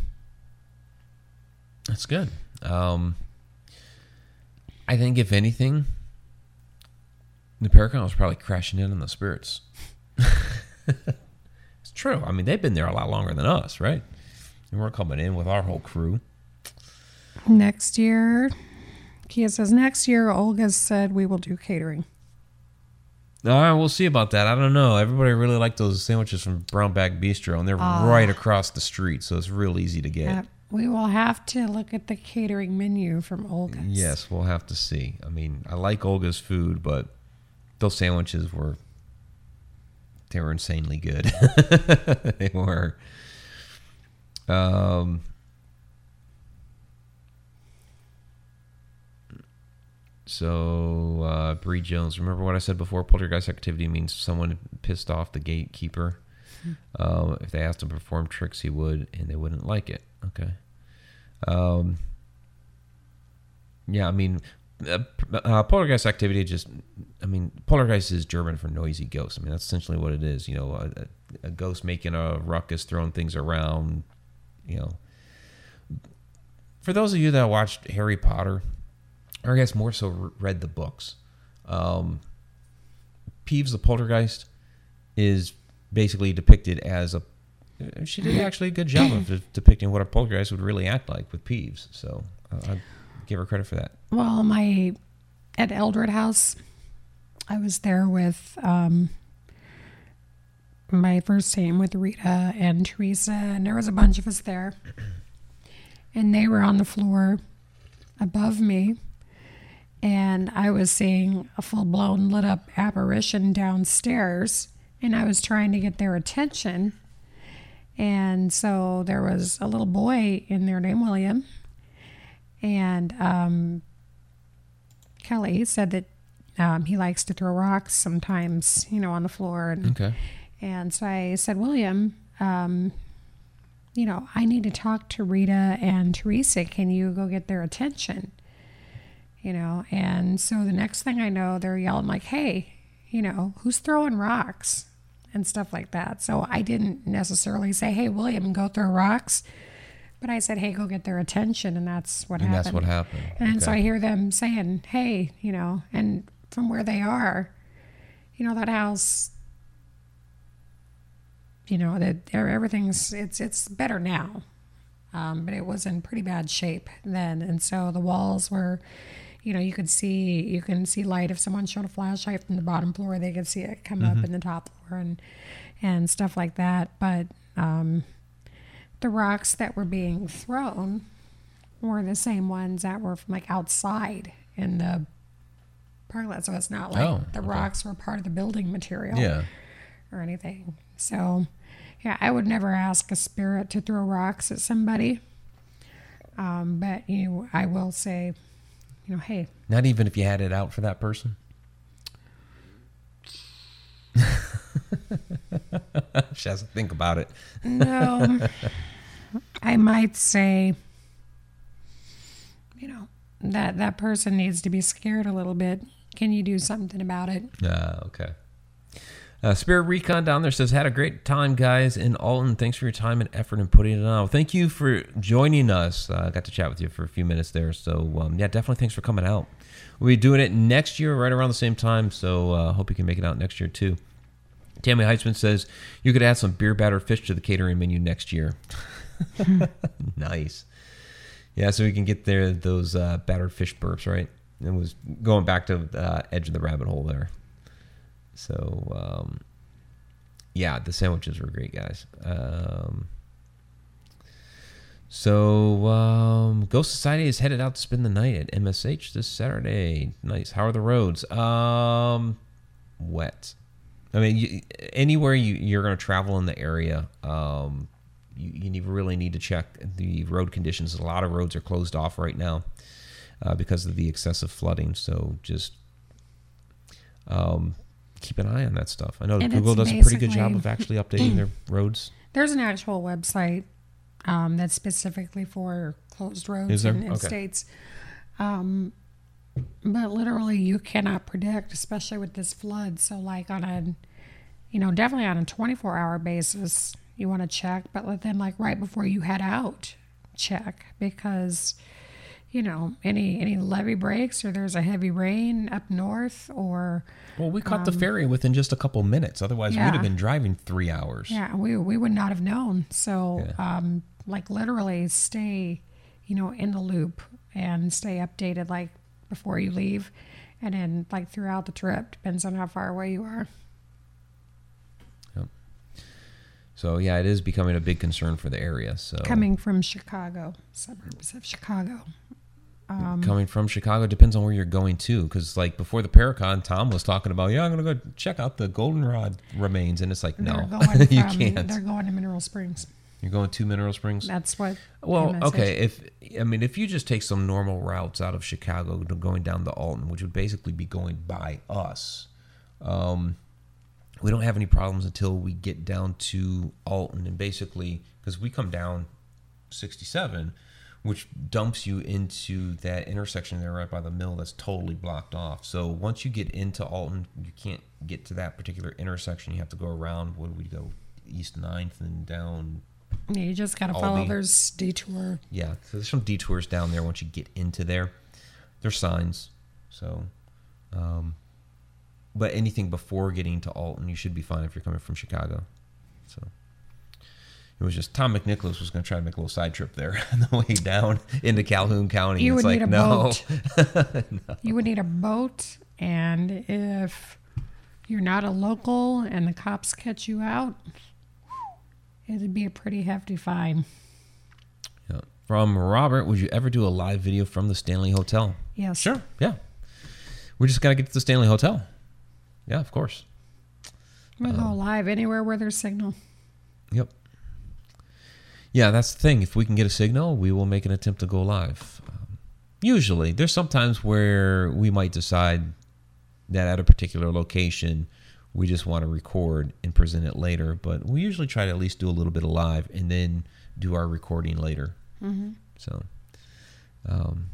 That's good. Um, I think if anything, the Paracon was probably crashing in on the spirits. it's true. I mean, they've been there a lot longer than us, right? And we're coming in with our whole crew. Next year, Kia says, next year, Olga said we will do catering. All right, we'll see about that. I don't know. Everybody really liked those sandwiches from Brown Bag Bistro, and they're right across the street, so it's real easy to get. Uh, we will have to look at the catering menu from Olga's. Yes, we'll have to see. I mean, I like Olga's food, but those sandwiches were they were insanely good. they were. Um, so, uh, Bree Jones, remember what I said before? Poltergeist activity means someone pissed off the gatekeeper. Um, if they asked him to perform tricks, he would, and they wouldn't like it. Okay. Um, yeah, I mean, uh, uh, poltergeist activity just, I mean, poltergeist is German for noisy ghost. I mean, that's essentially what it is. You know, a, a, ghost making a ruckus, throwing things around. You know, for those of you that watched Harry Potter, or I guess more so read the books, um, Peeves the poltergeist is basically depicted as a. She did actually a good job of de- depicting what a poltergeist would really act like with Peeves. So uh, I give her credit for that. Well, my at Eldred House, I was there with um, my first team with Rita and Teresa, and there was a bunch of us there, and they were on the floor above me, and I was seeing a full blown lit up apparition downstairs, and I was trying to get their attention. And so there was a little boy in there named William, and um, Kelly said that um, he likes to throw rocks sometimes, you know, on the floor. And, Okay. and so I said, William, um, you know, I need to talk to Rita and Teresa. Can you go get their attention? You know, and so the next thing I know, they're yelling like, "Hey, you know, who's throwing rocks?" and stuff like that. So I didn't necessarily say, "Hey, William, go throw rocks," but I said, "Hey, go get their attention," and that's what And happened. that's what happened. And so I hear them saying, "Hey, you know," and from where they are, you know, that house, you know, that everything's it's it's better now, um, but it was in pretty bad shape then, and so the walls were. You know, you could see you can see light if someone showed a flashlight from the bottom floor. They could see it come up in the top floor and and stuff like that. But um, the rocks that were being thrown were the same ones that were from like outside in the parking lot. So it's not like Oh, the okay. rocks were part of the building material Yeah. or anything. So, yeah, I would never ask a spirit to throw rocks at somebody. Um, but you know, I will say, you know, hey, Not even if you had it out for that person. she has to think about it. no, I might say, you know, that that person needs to be scared a little bit. Can you do something about it? Ah, okay. Uh, Spirit Recon down there says, had a great time, guys, in Alton. Thanks for your time and effort in putting it on. Thank you for joining us. uh, I got to chat with you for a few minutes there. So, um, yeah, definitely thanks for coming out. We'll be doing it next year, right around the same time. So, uh, hope you can make it out next year, too. Tammy Heitzman says, you could add some beer batter fish to the catering menu next year. nice. Yeah, so we can get there those uh, battered fish burps, right? It was going back to uh, edge of the rabbit hole there. So um, yeah, the sandwiches were great, guys. Um, so um, Ghost Society is headed out to spend the night at MSH this Saturday. Nice. How are the roads? Um, wet. I mean, you, anywhere you, you're going to travel in the area, um, you, you really need to check the road conditions. A lot of roads are closed off right now uh, because of the excessive flooding. So just um, keep an eye on that stuff. I know And Google does a pretty good job of actually updating their roads. There's an actual website um, that's specifically for closed roads in, in Okay. states. Um, but literally, you cannot predict, especially with this flood. So, like on a, you know, definitely on a 24 hour basis, you want to check. But then, like right before you head out, check because, you know, any any levee breaks or there's a heavy rain up north or Well, we caught the ferry within just a couple minutes. Otherwise, we'd Um, have been driving three hours. Yeah, we we would not have known. So, um, like literally, stay, you know, in the loop and stay updated, like before you leave, and then like throughout the trip, depends on how far away you are. So yeah, it is becoming a big concern for the area. So Coming from Chicago, suburbs of Chicago. Um, coming from Chicago depends on where you're going to. Because like before the Paracon, Tom was talking about, yeah, I'm gonna go check out the goldenrod remains, and it's like, no, from, you can't. They're going to Mineral Springs. You're going to Mineral Springs. That's what. Well, okay. If I mean, if you just take some normal routes out of Chicago going down to Alton, which would basically be going by us, um, we don't have any problems until we get down to Alton, and basically because we come down 67, which dumps you into that intersection there right by the mill that's totally blocked off. So once you get into Alton, you can't get to that particular intersection. You have to go around. What do we go? East 9th and down Yeah, you just got to follow. There's detour. yeah, so there's some detours down there once you get into there. There's signs, so, um, but anything before getting to Alton, you should be fine if you're coming from Chicago. So it was just Tom McNicholas was going to try to make a little side trip there on the way down into Calhoun County. You it's would like need a no, boat. You would need a boat, and if you're not a local and the cops catch you out, it'd be a pretty hefty fine. Yeah. From Robert, would you ever do a live video from the Stanley Hotel? Yes. Sure. Yeah. We just got to get to the Stanley Hotel. Yeah, of course. We'll go live anywhere where there's signal. Yep. Yeah, that's the thing. If we can get a signal, we will make an attempt to go live. Um, usually, there's sometimes where we might decide that at a particular location, we just want to record and present it later. But we usually try to at least do a little bit of live and then do our recording later. So, um,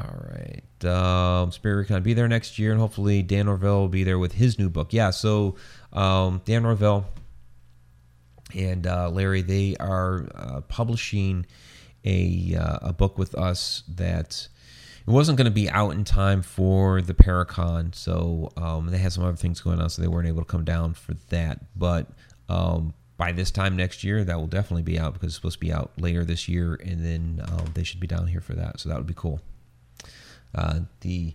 all right. Um, Spirit Recon be there next year, and hopefully Dan Norvell will be there with his new book. Yeah. So um, Dan Norvell and uh, Larry, they are uh, publishing a uh, a book with us that it wasn't going to be out in time for the Paracon, so um, they had some other things going on, so they weren't able to come down for that. But um, by this time next year, that will definitely be out because it's supposed to be out later this year, and then um, they should be down here for that. So that would be cool. Uh, the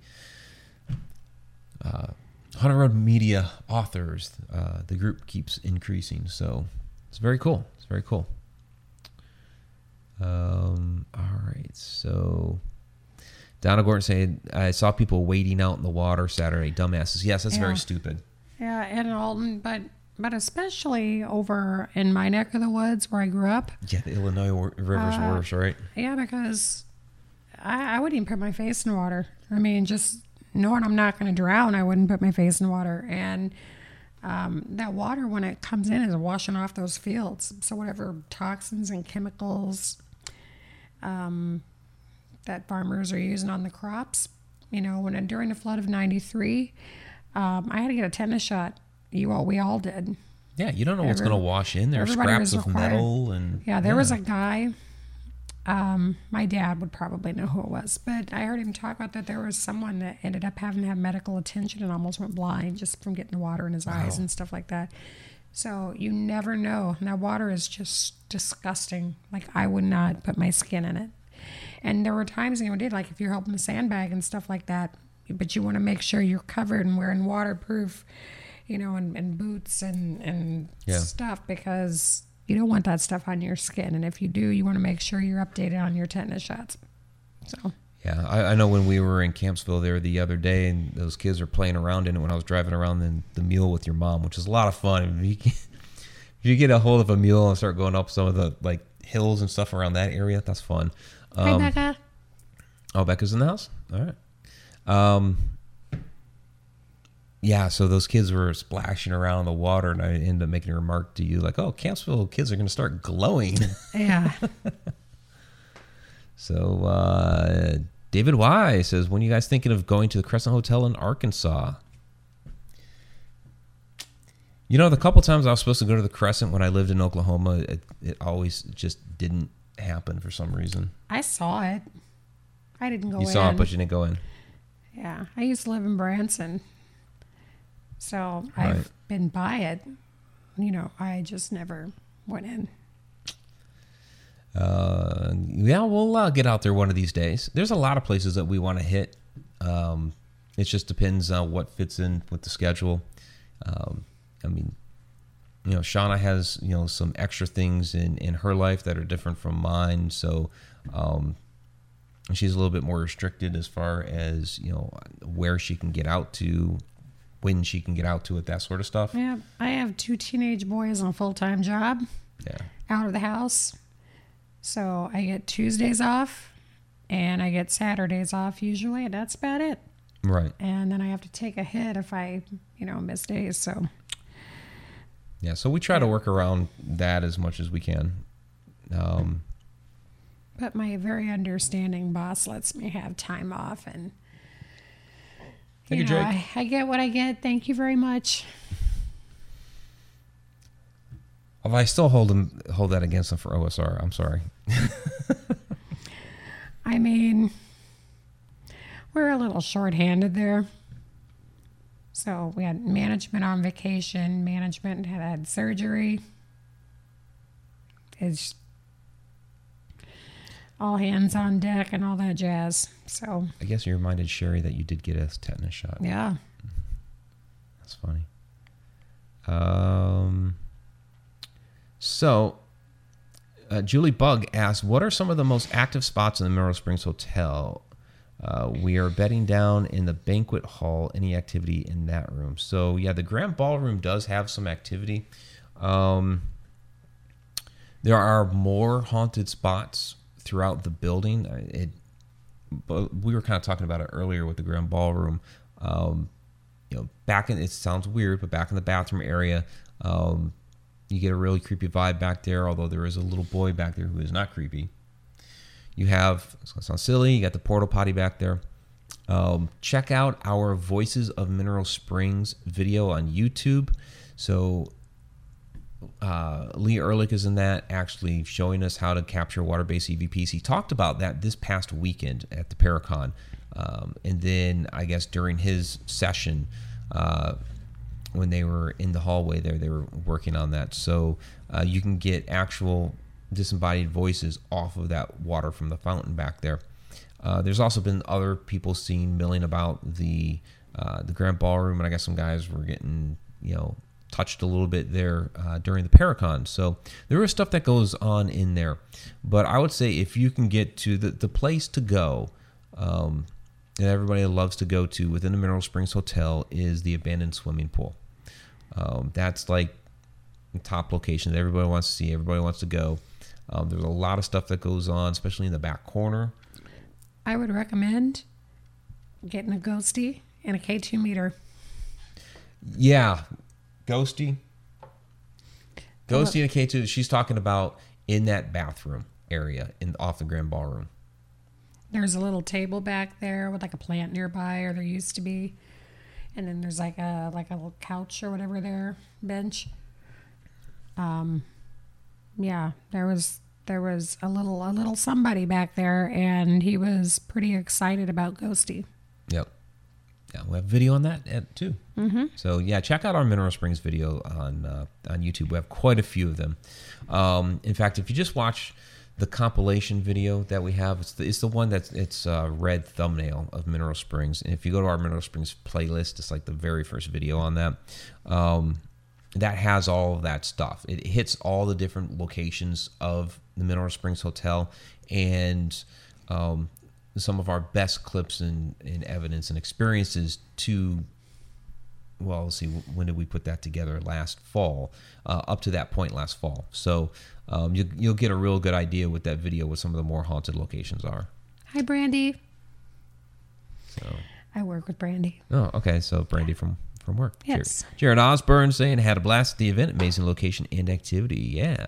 uh, Haunted Road Media authors, uh, the group keeps increasing, so it's very cool. It's very cool. Um, all right, so Donna Gordon saying, "I saw people wading out in the water Saturday. Dumbasses. Yes, that's Yeah. very stupid. Yeah, and Alton, but but especially over in my neck of the woods where I grew up. Yeah, the Illinois River's Uh, worse, right? Yeah, because I, I wouldn't even put my face in water. I mean, just knowing I'm not going to drown, I wouldn't put my face in water. And um, that water, when it comes in, is washing off those fields. So whatever toxins and chemicals um, that farmers are using on the crops, you know, when during the flood of '93, um, I had to get a tetanus shot. You all, we all did. Yeah, you don't know what's going to wash in there. Scraps of metal and Yeah, there was a guy. Um, my dad would probably know who it was, but I heard him talk about that there was someone that ended up having to have medical attention and almost went blind just from getting the water in his eyes and stuff like that. So you never know. Now water is just disgusting. Like I would not put my skin in it. And there were times you know did like if you're helping a sandbag and stuff like that, but you want to make sure you're covered and wearing waterproof, you know, and, and boots and and Yeah. stuff because you don't want that stuff on your skin. And if you do, you want to make sure you're updated on your tetanus shots. So Yeah, I, I know when we were in Campsville there the other day, and those kids were playing around in it when I was driving around in the mule with your mom, which is a lot of fun. If you, can- if you get a hold of a mule and start going up some of the like hills and stuff around that area, that's fun. hi Um, Becca. Oh, Becca's in the house. All right. Um, yeah, so those kids were splashing around in the water, and I ended up making a remark to you like, "Oh, Campsville kids are going to start glowing." Yeah. so uh, David Y says, "When are you guys thinking of going to the Crescent Hotel in Arkansas?" You know, the couple times I was supposed to go to the Crescent when I lived in Oklahoma, it, it always just didn't happen for some reason. I saw it. I didn't go you in. saw it, but you didn't go in. Yeah, I used to live in Branson, so Right. I've been by it. You know, I just never went in. Uh, yeah, we'll uh, get out there one of these days. There's a lot of places that we want to hit. Um, it just depends on what fits in with the schedule. Um, I mean, you know, Shauna has you know some extra things in in her life that are different from mine, so um, she's a little bit more restricted as far as you know where she can get out to, when she can get out to it, that sort of stuff. Yeah, I have two teenage boys and a full time job Yeah. out of the house, so I get Tuesdays off, and I get Saturdays off usually, and that's about it. Right. And then I have to take a hit if I, you know, miss days. So Yeah, so we try to work around that as much as we can. Um, But my very understanding boss lets me have time off, and Thank you, know, Jake. I, I get what I get. Thank you very much. although I still hold him hold that against him for OSR. I'm sorry. I mean, we're a little short-handed there. So we had management on vacation, management had had surgery. It's all hands on deck and all that jazz. So I guess you reminded Sherry that you did get a tetanus shot. yeah, That's funny. Um, so, uh, Julie Bug asked, "What are some of the most active spots in the Mineral Springs Hotel?" Uh, we are bedding down in the banquet hall. Any activity in that room? So, yeah, the Grand Ballroom does have some activity. Um, there are more haunted spots throughout the building. Uh, It, but we were kind of talking about it earlier with the Grand Ballroom. Um, you know, back in it sounds weird, but back in the bathroom area, um, you get a really creepy vibe back there. Although there is a little boy back there who is not creepy. You have it's gonna sound silly. You got the portal potty back there. Um, check out our Voices of Mineral Springs video on YouTube. So uh, Lee Ehrlich is in that, actually showing us how to capture water-based EVPs. He talked about that this past weekend at the Paracon, um, and then I guess during his session, uh, when they were in the hallway there, they were working on that. So uh, you can get actual disembodied voices off of that water from the fountain back there. Uh, there's also been other people seen milling about the uh, the grand ballroom, and I guess some guys were getting you know touched a little bit there uh, during the Paracon. So there is stuff that goes on in there, but I would say if you can get to the the place to go. Um, that everybody loves to go to within the Mineral Springs Hotel is the abandoned swimming pool. Um, that's like the top location that everybody wants to see. Everybody wants to go. Um, there's a lot of stuff that goes on, especially in the back corner. I would recommend getting a ghosty and a K2 meter. Yeah, Ghosty. Ghosty and K2, she's talking about in that bathroom area in off the Grand Ballroom. There's a little table back there with like a plant nearby, or there used to be, and then there's like a like a little couch or whatever there, bench. Um, yeah, there was there was a little a little somebody back there, and he was pretty excited about Ghosty. Yeah, we have video on that too. Mm-hmm. So yeah, check out our Mineral Springs video on uh, on YouTube. We have quite a few of them. Um, in fact, if you just watch the compilation video that we have, it's the, it's the one that's it's a red thumbnail of Mineral Springs. And if you go to our Mineral Springs playlist, it's like the very first video on that. Um, that has all of that stuff. It hits all the different locations of the Mineral Springs Hotel and um, some of our best clips and, and evidence and experiences to well let's see when did we put that together? Last fall uh, up to that point last fall. So um, you, you'll get a real good idea with that video what some of the more haunted locations are. Hi, Brandy. so. I work with Brandy. oh okay. So brandy from from work. Jared- Yes. jared osborne saying had a blast at the event. Amazing location and activity. Yeah.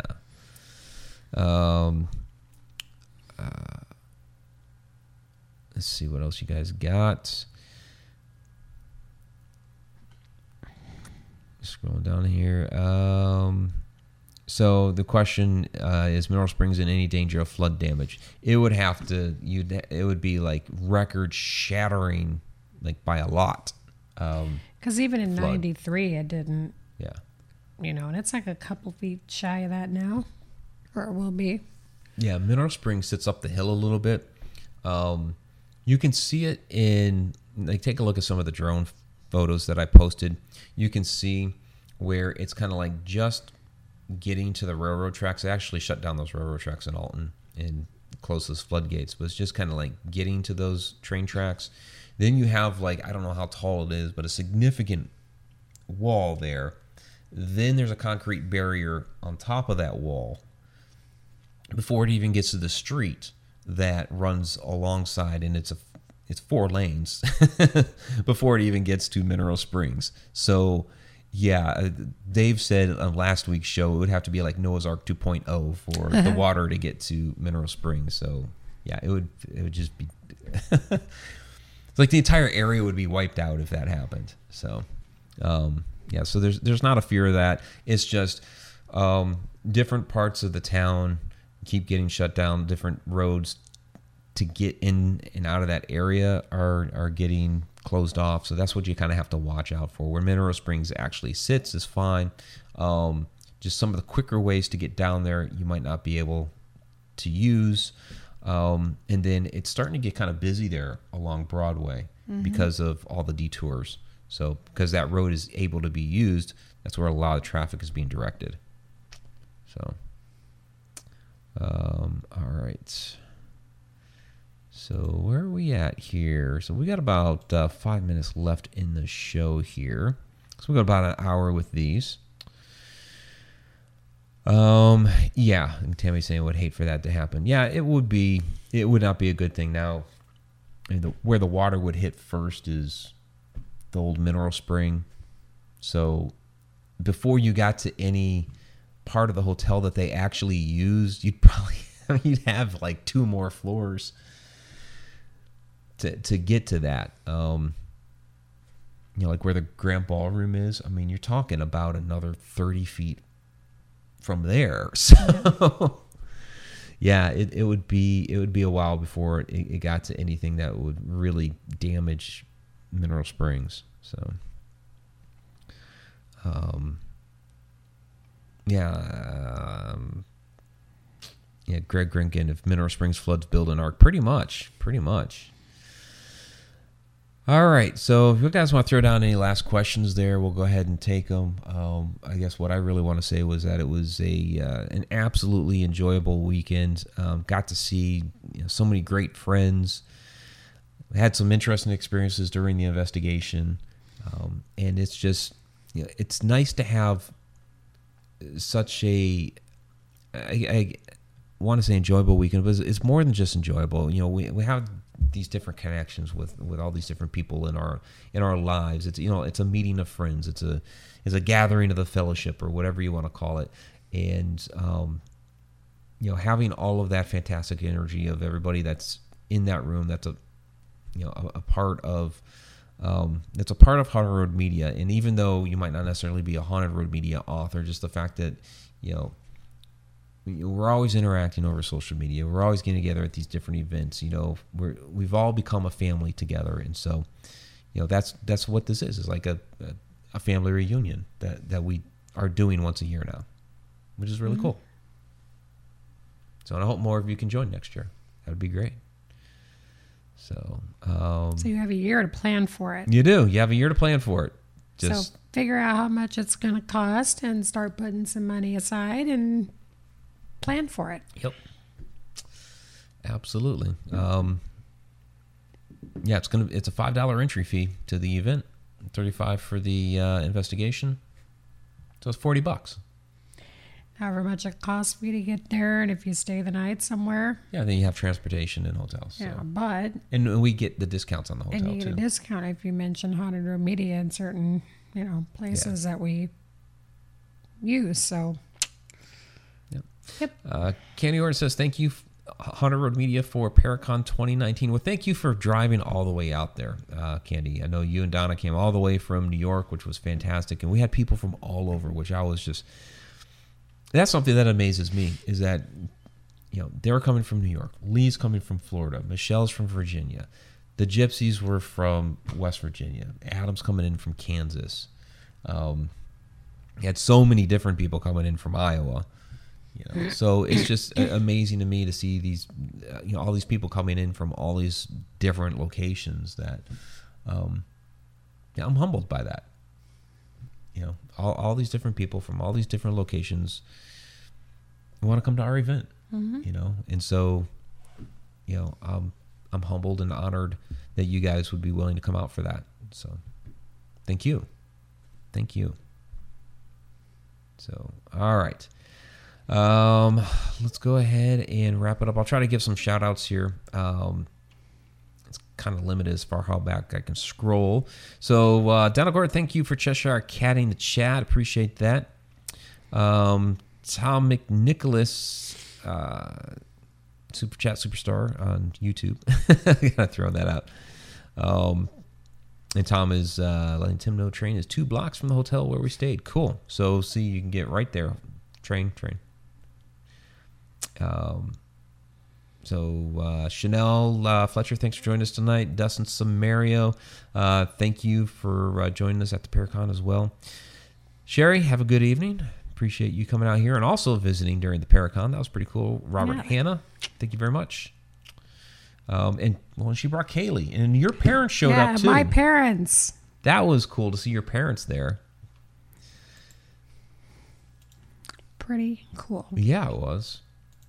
Um uh, let's see what else you guys got Scrolling down here. Um, so the question uh, is: Mineral Springs in any danger of flood damage? It would have to. You. It would be like record shattering, like by a lot. Um, Because even in '93, it didn't. yeah. You know, and it's like a couple feet shy of that now, or it will be. Yeah, Mineral Springs sits up the hill a little bit. Um, you can see it in like take a look at some of the drone photos that I posted. You can see where it's kind of like just getting to the railroad tracks. They actually shut down those railroad tracks in Alton and closed those floodgates, but it's just kind of like getting to those train tracks. Then you have like I don't know how tall it is, but a significant wall there. Then there's a concrete barrier on top of that wall before it even gets to the street that runs alongside and it's a it's four lanes before it even gets to mineral springs. So yeah uh, dave said on last week's show it would have to be like noah's ark 2.0 for the water to get to mineral springs. So yeah it would it would just be it's like the entire area would be wiped out if that happened. So um, yeah so there's there's not a fear of that. It's just um, different parts of the town keep getting shut down different roads to get in and out of that area are are getting closed off. So that's what you kind of have to watch out for. Where Mineral Springs actually sits is fine. Um, just some of the quicker ways to get down there you might not be able to use. Um, and then it's starting to get kind of busy there along Broadway because of all the detours. So because that road is able to be used, that's where a lot of traffic is being directed. So, um, all right. So where are we at here? So we got about uh, five minutes left in the show here. So we got about an hour with these. Um, yeah, and Tammy's saying would hate for that to happen. Yeah, it would be. It would not be a good thing. Now, the, where the water would hit first is the old mineral spring. So before you got to any part of the hotel that they actually used, you'd probably you'd have like two more floors to to get to that. Um, you know, like where the grand ballroom is. I mean, you're talking about another thirty feet from there. So yeah, it, it would be it would be a while before it, it got to anything that would really damage Mineral Springs. So um yeah um, yeah Greg Grinkin if Mineral Springs floods build an ark. pretty much pretty much all right. So if you guys want to throw down any last questions there, we'll go ahead and take them. Um, I guess what I really want to say was that it was a uh, an absolutely enjoyable weekend. Um, got to see you know, so many great friends. Had some interesting experiences during the investigation, um, and it's just you know, it's nice to have such a I, I want to say enjoyable weekend, but it's- more than just enjoyable. You know, we, we have these different connections with with all these different people in our in our lives. It's you know, it's a meeting of friends. It's a it's a gathering of the fellowship or whatever you want to call it. And um, you know, having all of that fantastic energy of everybody that's in that room, that's a you know a, a part of um, it's a part of haunted road media and even though you might not necessarily be a haunted road media author just the fact that you know we- we're always interacting over social media. We're always getting together at these different events you know we're we've all become a family together. And so you know that's that's what this is. It's like a, a, family reunion that that we are doing once a year now which is really cool. So i hope more of you can join next year. That would be great so um So you have a year to plan for it. you do. You have a year to plan for it. Just so figure out how much it's going to cost and start putting some money aside and plan for it. yep. Absolutely. Um, yeah, it's gonna. It's a five dollar entry fee to the event. Thirty five for the uh, investigation. So it's forty bucks. However much it costs for you to get there, and if you stay the night somewhere, Yeah, then you have transportation and hotels. So. yeah. But And we get the discounts on the hotel and you get too. a discount if you mention haunted road media in certain you know places that we use. So Uh, Candy Orton says, "Thank you, Haunted Road Media, for Paracon 2019." Well, thank you for driving all the way out there, uh, Candy. I know you and Donna came all the way from New York, which was fantastic, and we had people from all over, which I was just. That's something that amazes me is that, you know, they're coming from New York. Lee's coming from Florida. Michelle's from Virginia. The Gypsies were from West Virginia. Adam's coming in from Kansas. Um, you had so many different people coming in from Iowa. You know, so it's just amazing to me to see these, uh, you know, all these people coming in from all these different locations. That, um, yeah, I'm humbled by that. You know, all, all these different people from all these different locations want to come to our event. You know, and so, you know, I'm I'm humbled and honored that you guys would be willing to come out for that. So, thank you, thank you. So, all right. Um, let's go ahead and wrap it up. I'll try to give some shout outs here. Um, kind of limited as far how back I can scroll. So, uh, Donna Gordon, thank you for Cheshire catting the chat. Appreciate that. Um, Tom McNicholas, uh, Super Chat Superstar on YouTube. Gotta throw that out. Um, and Tom is uh, letting Tim know train is two blocks from the hotel where we stayed. Cool. So see, you can get right there. Train, train. Um, So uh, Chanel uh, Fletcher, thanks for joining us tonight. Dustin Samario, uh, thank you for uh, joining us at the Paracon as well. Sherry, have a good evening. Appreciate you coming out here and also visiting during the Paracon. That was pretty cool. Robert Yeah. Hannah, thank you very much. Um, and well, she brought Kaylee, and your parents showed yeah, up too. my parents. that was cool to see your parents there. Pretty cool. Yeah, it was.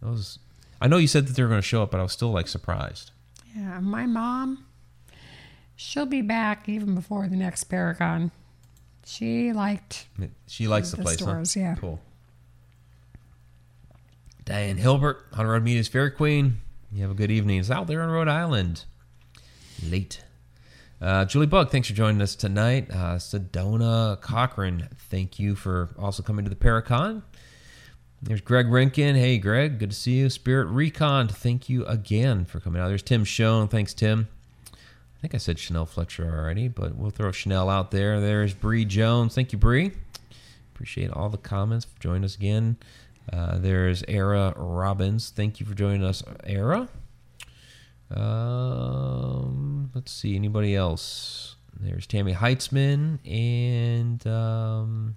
It was. I know you said that they were going to show up, but I was still like surprised. Yeah, my mom, she'll be back even before the next Paracon. She liked She likes the, the place. huh? yeah. Cool. Diane Hilbert, Haunted Road Media's Fairy Queen. You have a good evening. It's out there on Rhode Island. Late. Uh, Julie Bug, thanks for joining us tonight. Uh, Sedona Cochran, thank you for also coming to the Paracon. There's Greg Rinkin. Hey, Greg, good to see you. Spirit Recon, thank you again for coming out. There's Tim Schoen. Thanks, Tim. I think I said Chanel Fletcher already, but we'll throw Chanel out there. There's Bree Jones. Thank you, Bree. Appreciate all the comments. Join us again. Uh, there's Era Robbins. Thank you for joining us, Era. Um, let's see. Anybody else? There's Tammy Heitzman, and um,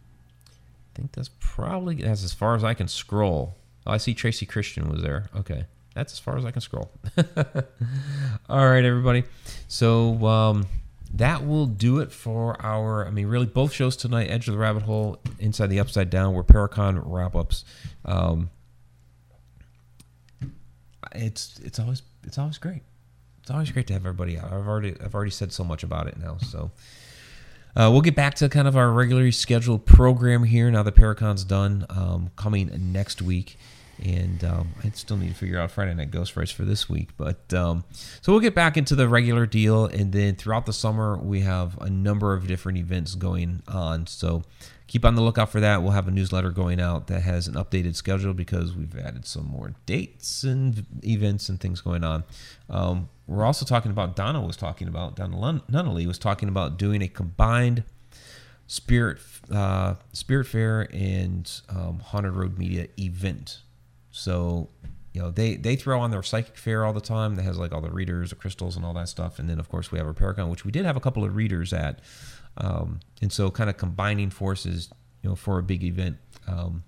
I think that's probably that's as far as I can scroll. Oh, I see Tracy Christian was there. Okay, that's as far as I can scroll. All right, everybody. So um, that will do it for our. I mean, really, both shows tonight: Edge of the Rabbit Hole, Inside the Upside Down, were Paracon wrap-ups. Um, it's it's always it's always great. It's always great to have everybody out. I've already I've already said so much about it now. So uh, we'll get back to kind of our regularly scheduled program here now that Paracon's done. Um, coming next week. And um, I still need to figure out Friday Night Ghost Frights for this week. But um, so we'll get back into the regular deal. And then throughout the summer, we have a number of different events going on. So keep on the lookout for that. We'll have a newsletter going out that has an updated schedule because we've added some more dates and events and things going on. We're also talking about, Donna was talking about, Donna Nunnally was talking about doing a combined Spirit uh, Spirit Fair and um, Haunted Road Media event. So, you know, they they throw on their psychic fair all the time that has like all the readers, the crystals, and all that stuff. And then of course we have our Paracon, which we did have a couple of readers at. Um, and so, kind of combining forces, you know, for a big event. Um,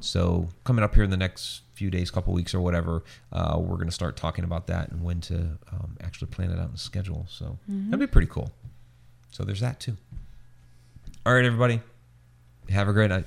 so coming up here in the next few days, couple weeks or whatever, uh, we're going to start talking about that and when to um, actually plan it out and schedule. So that'd be pretty cool. So there's that too. All right, everybody. Have a great night.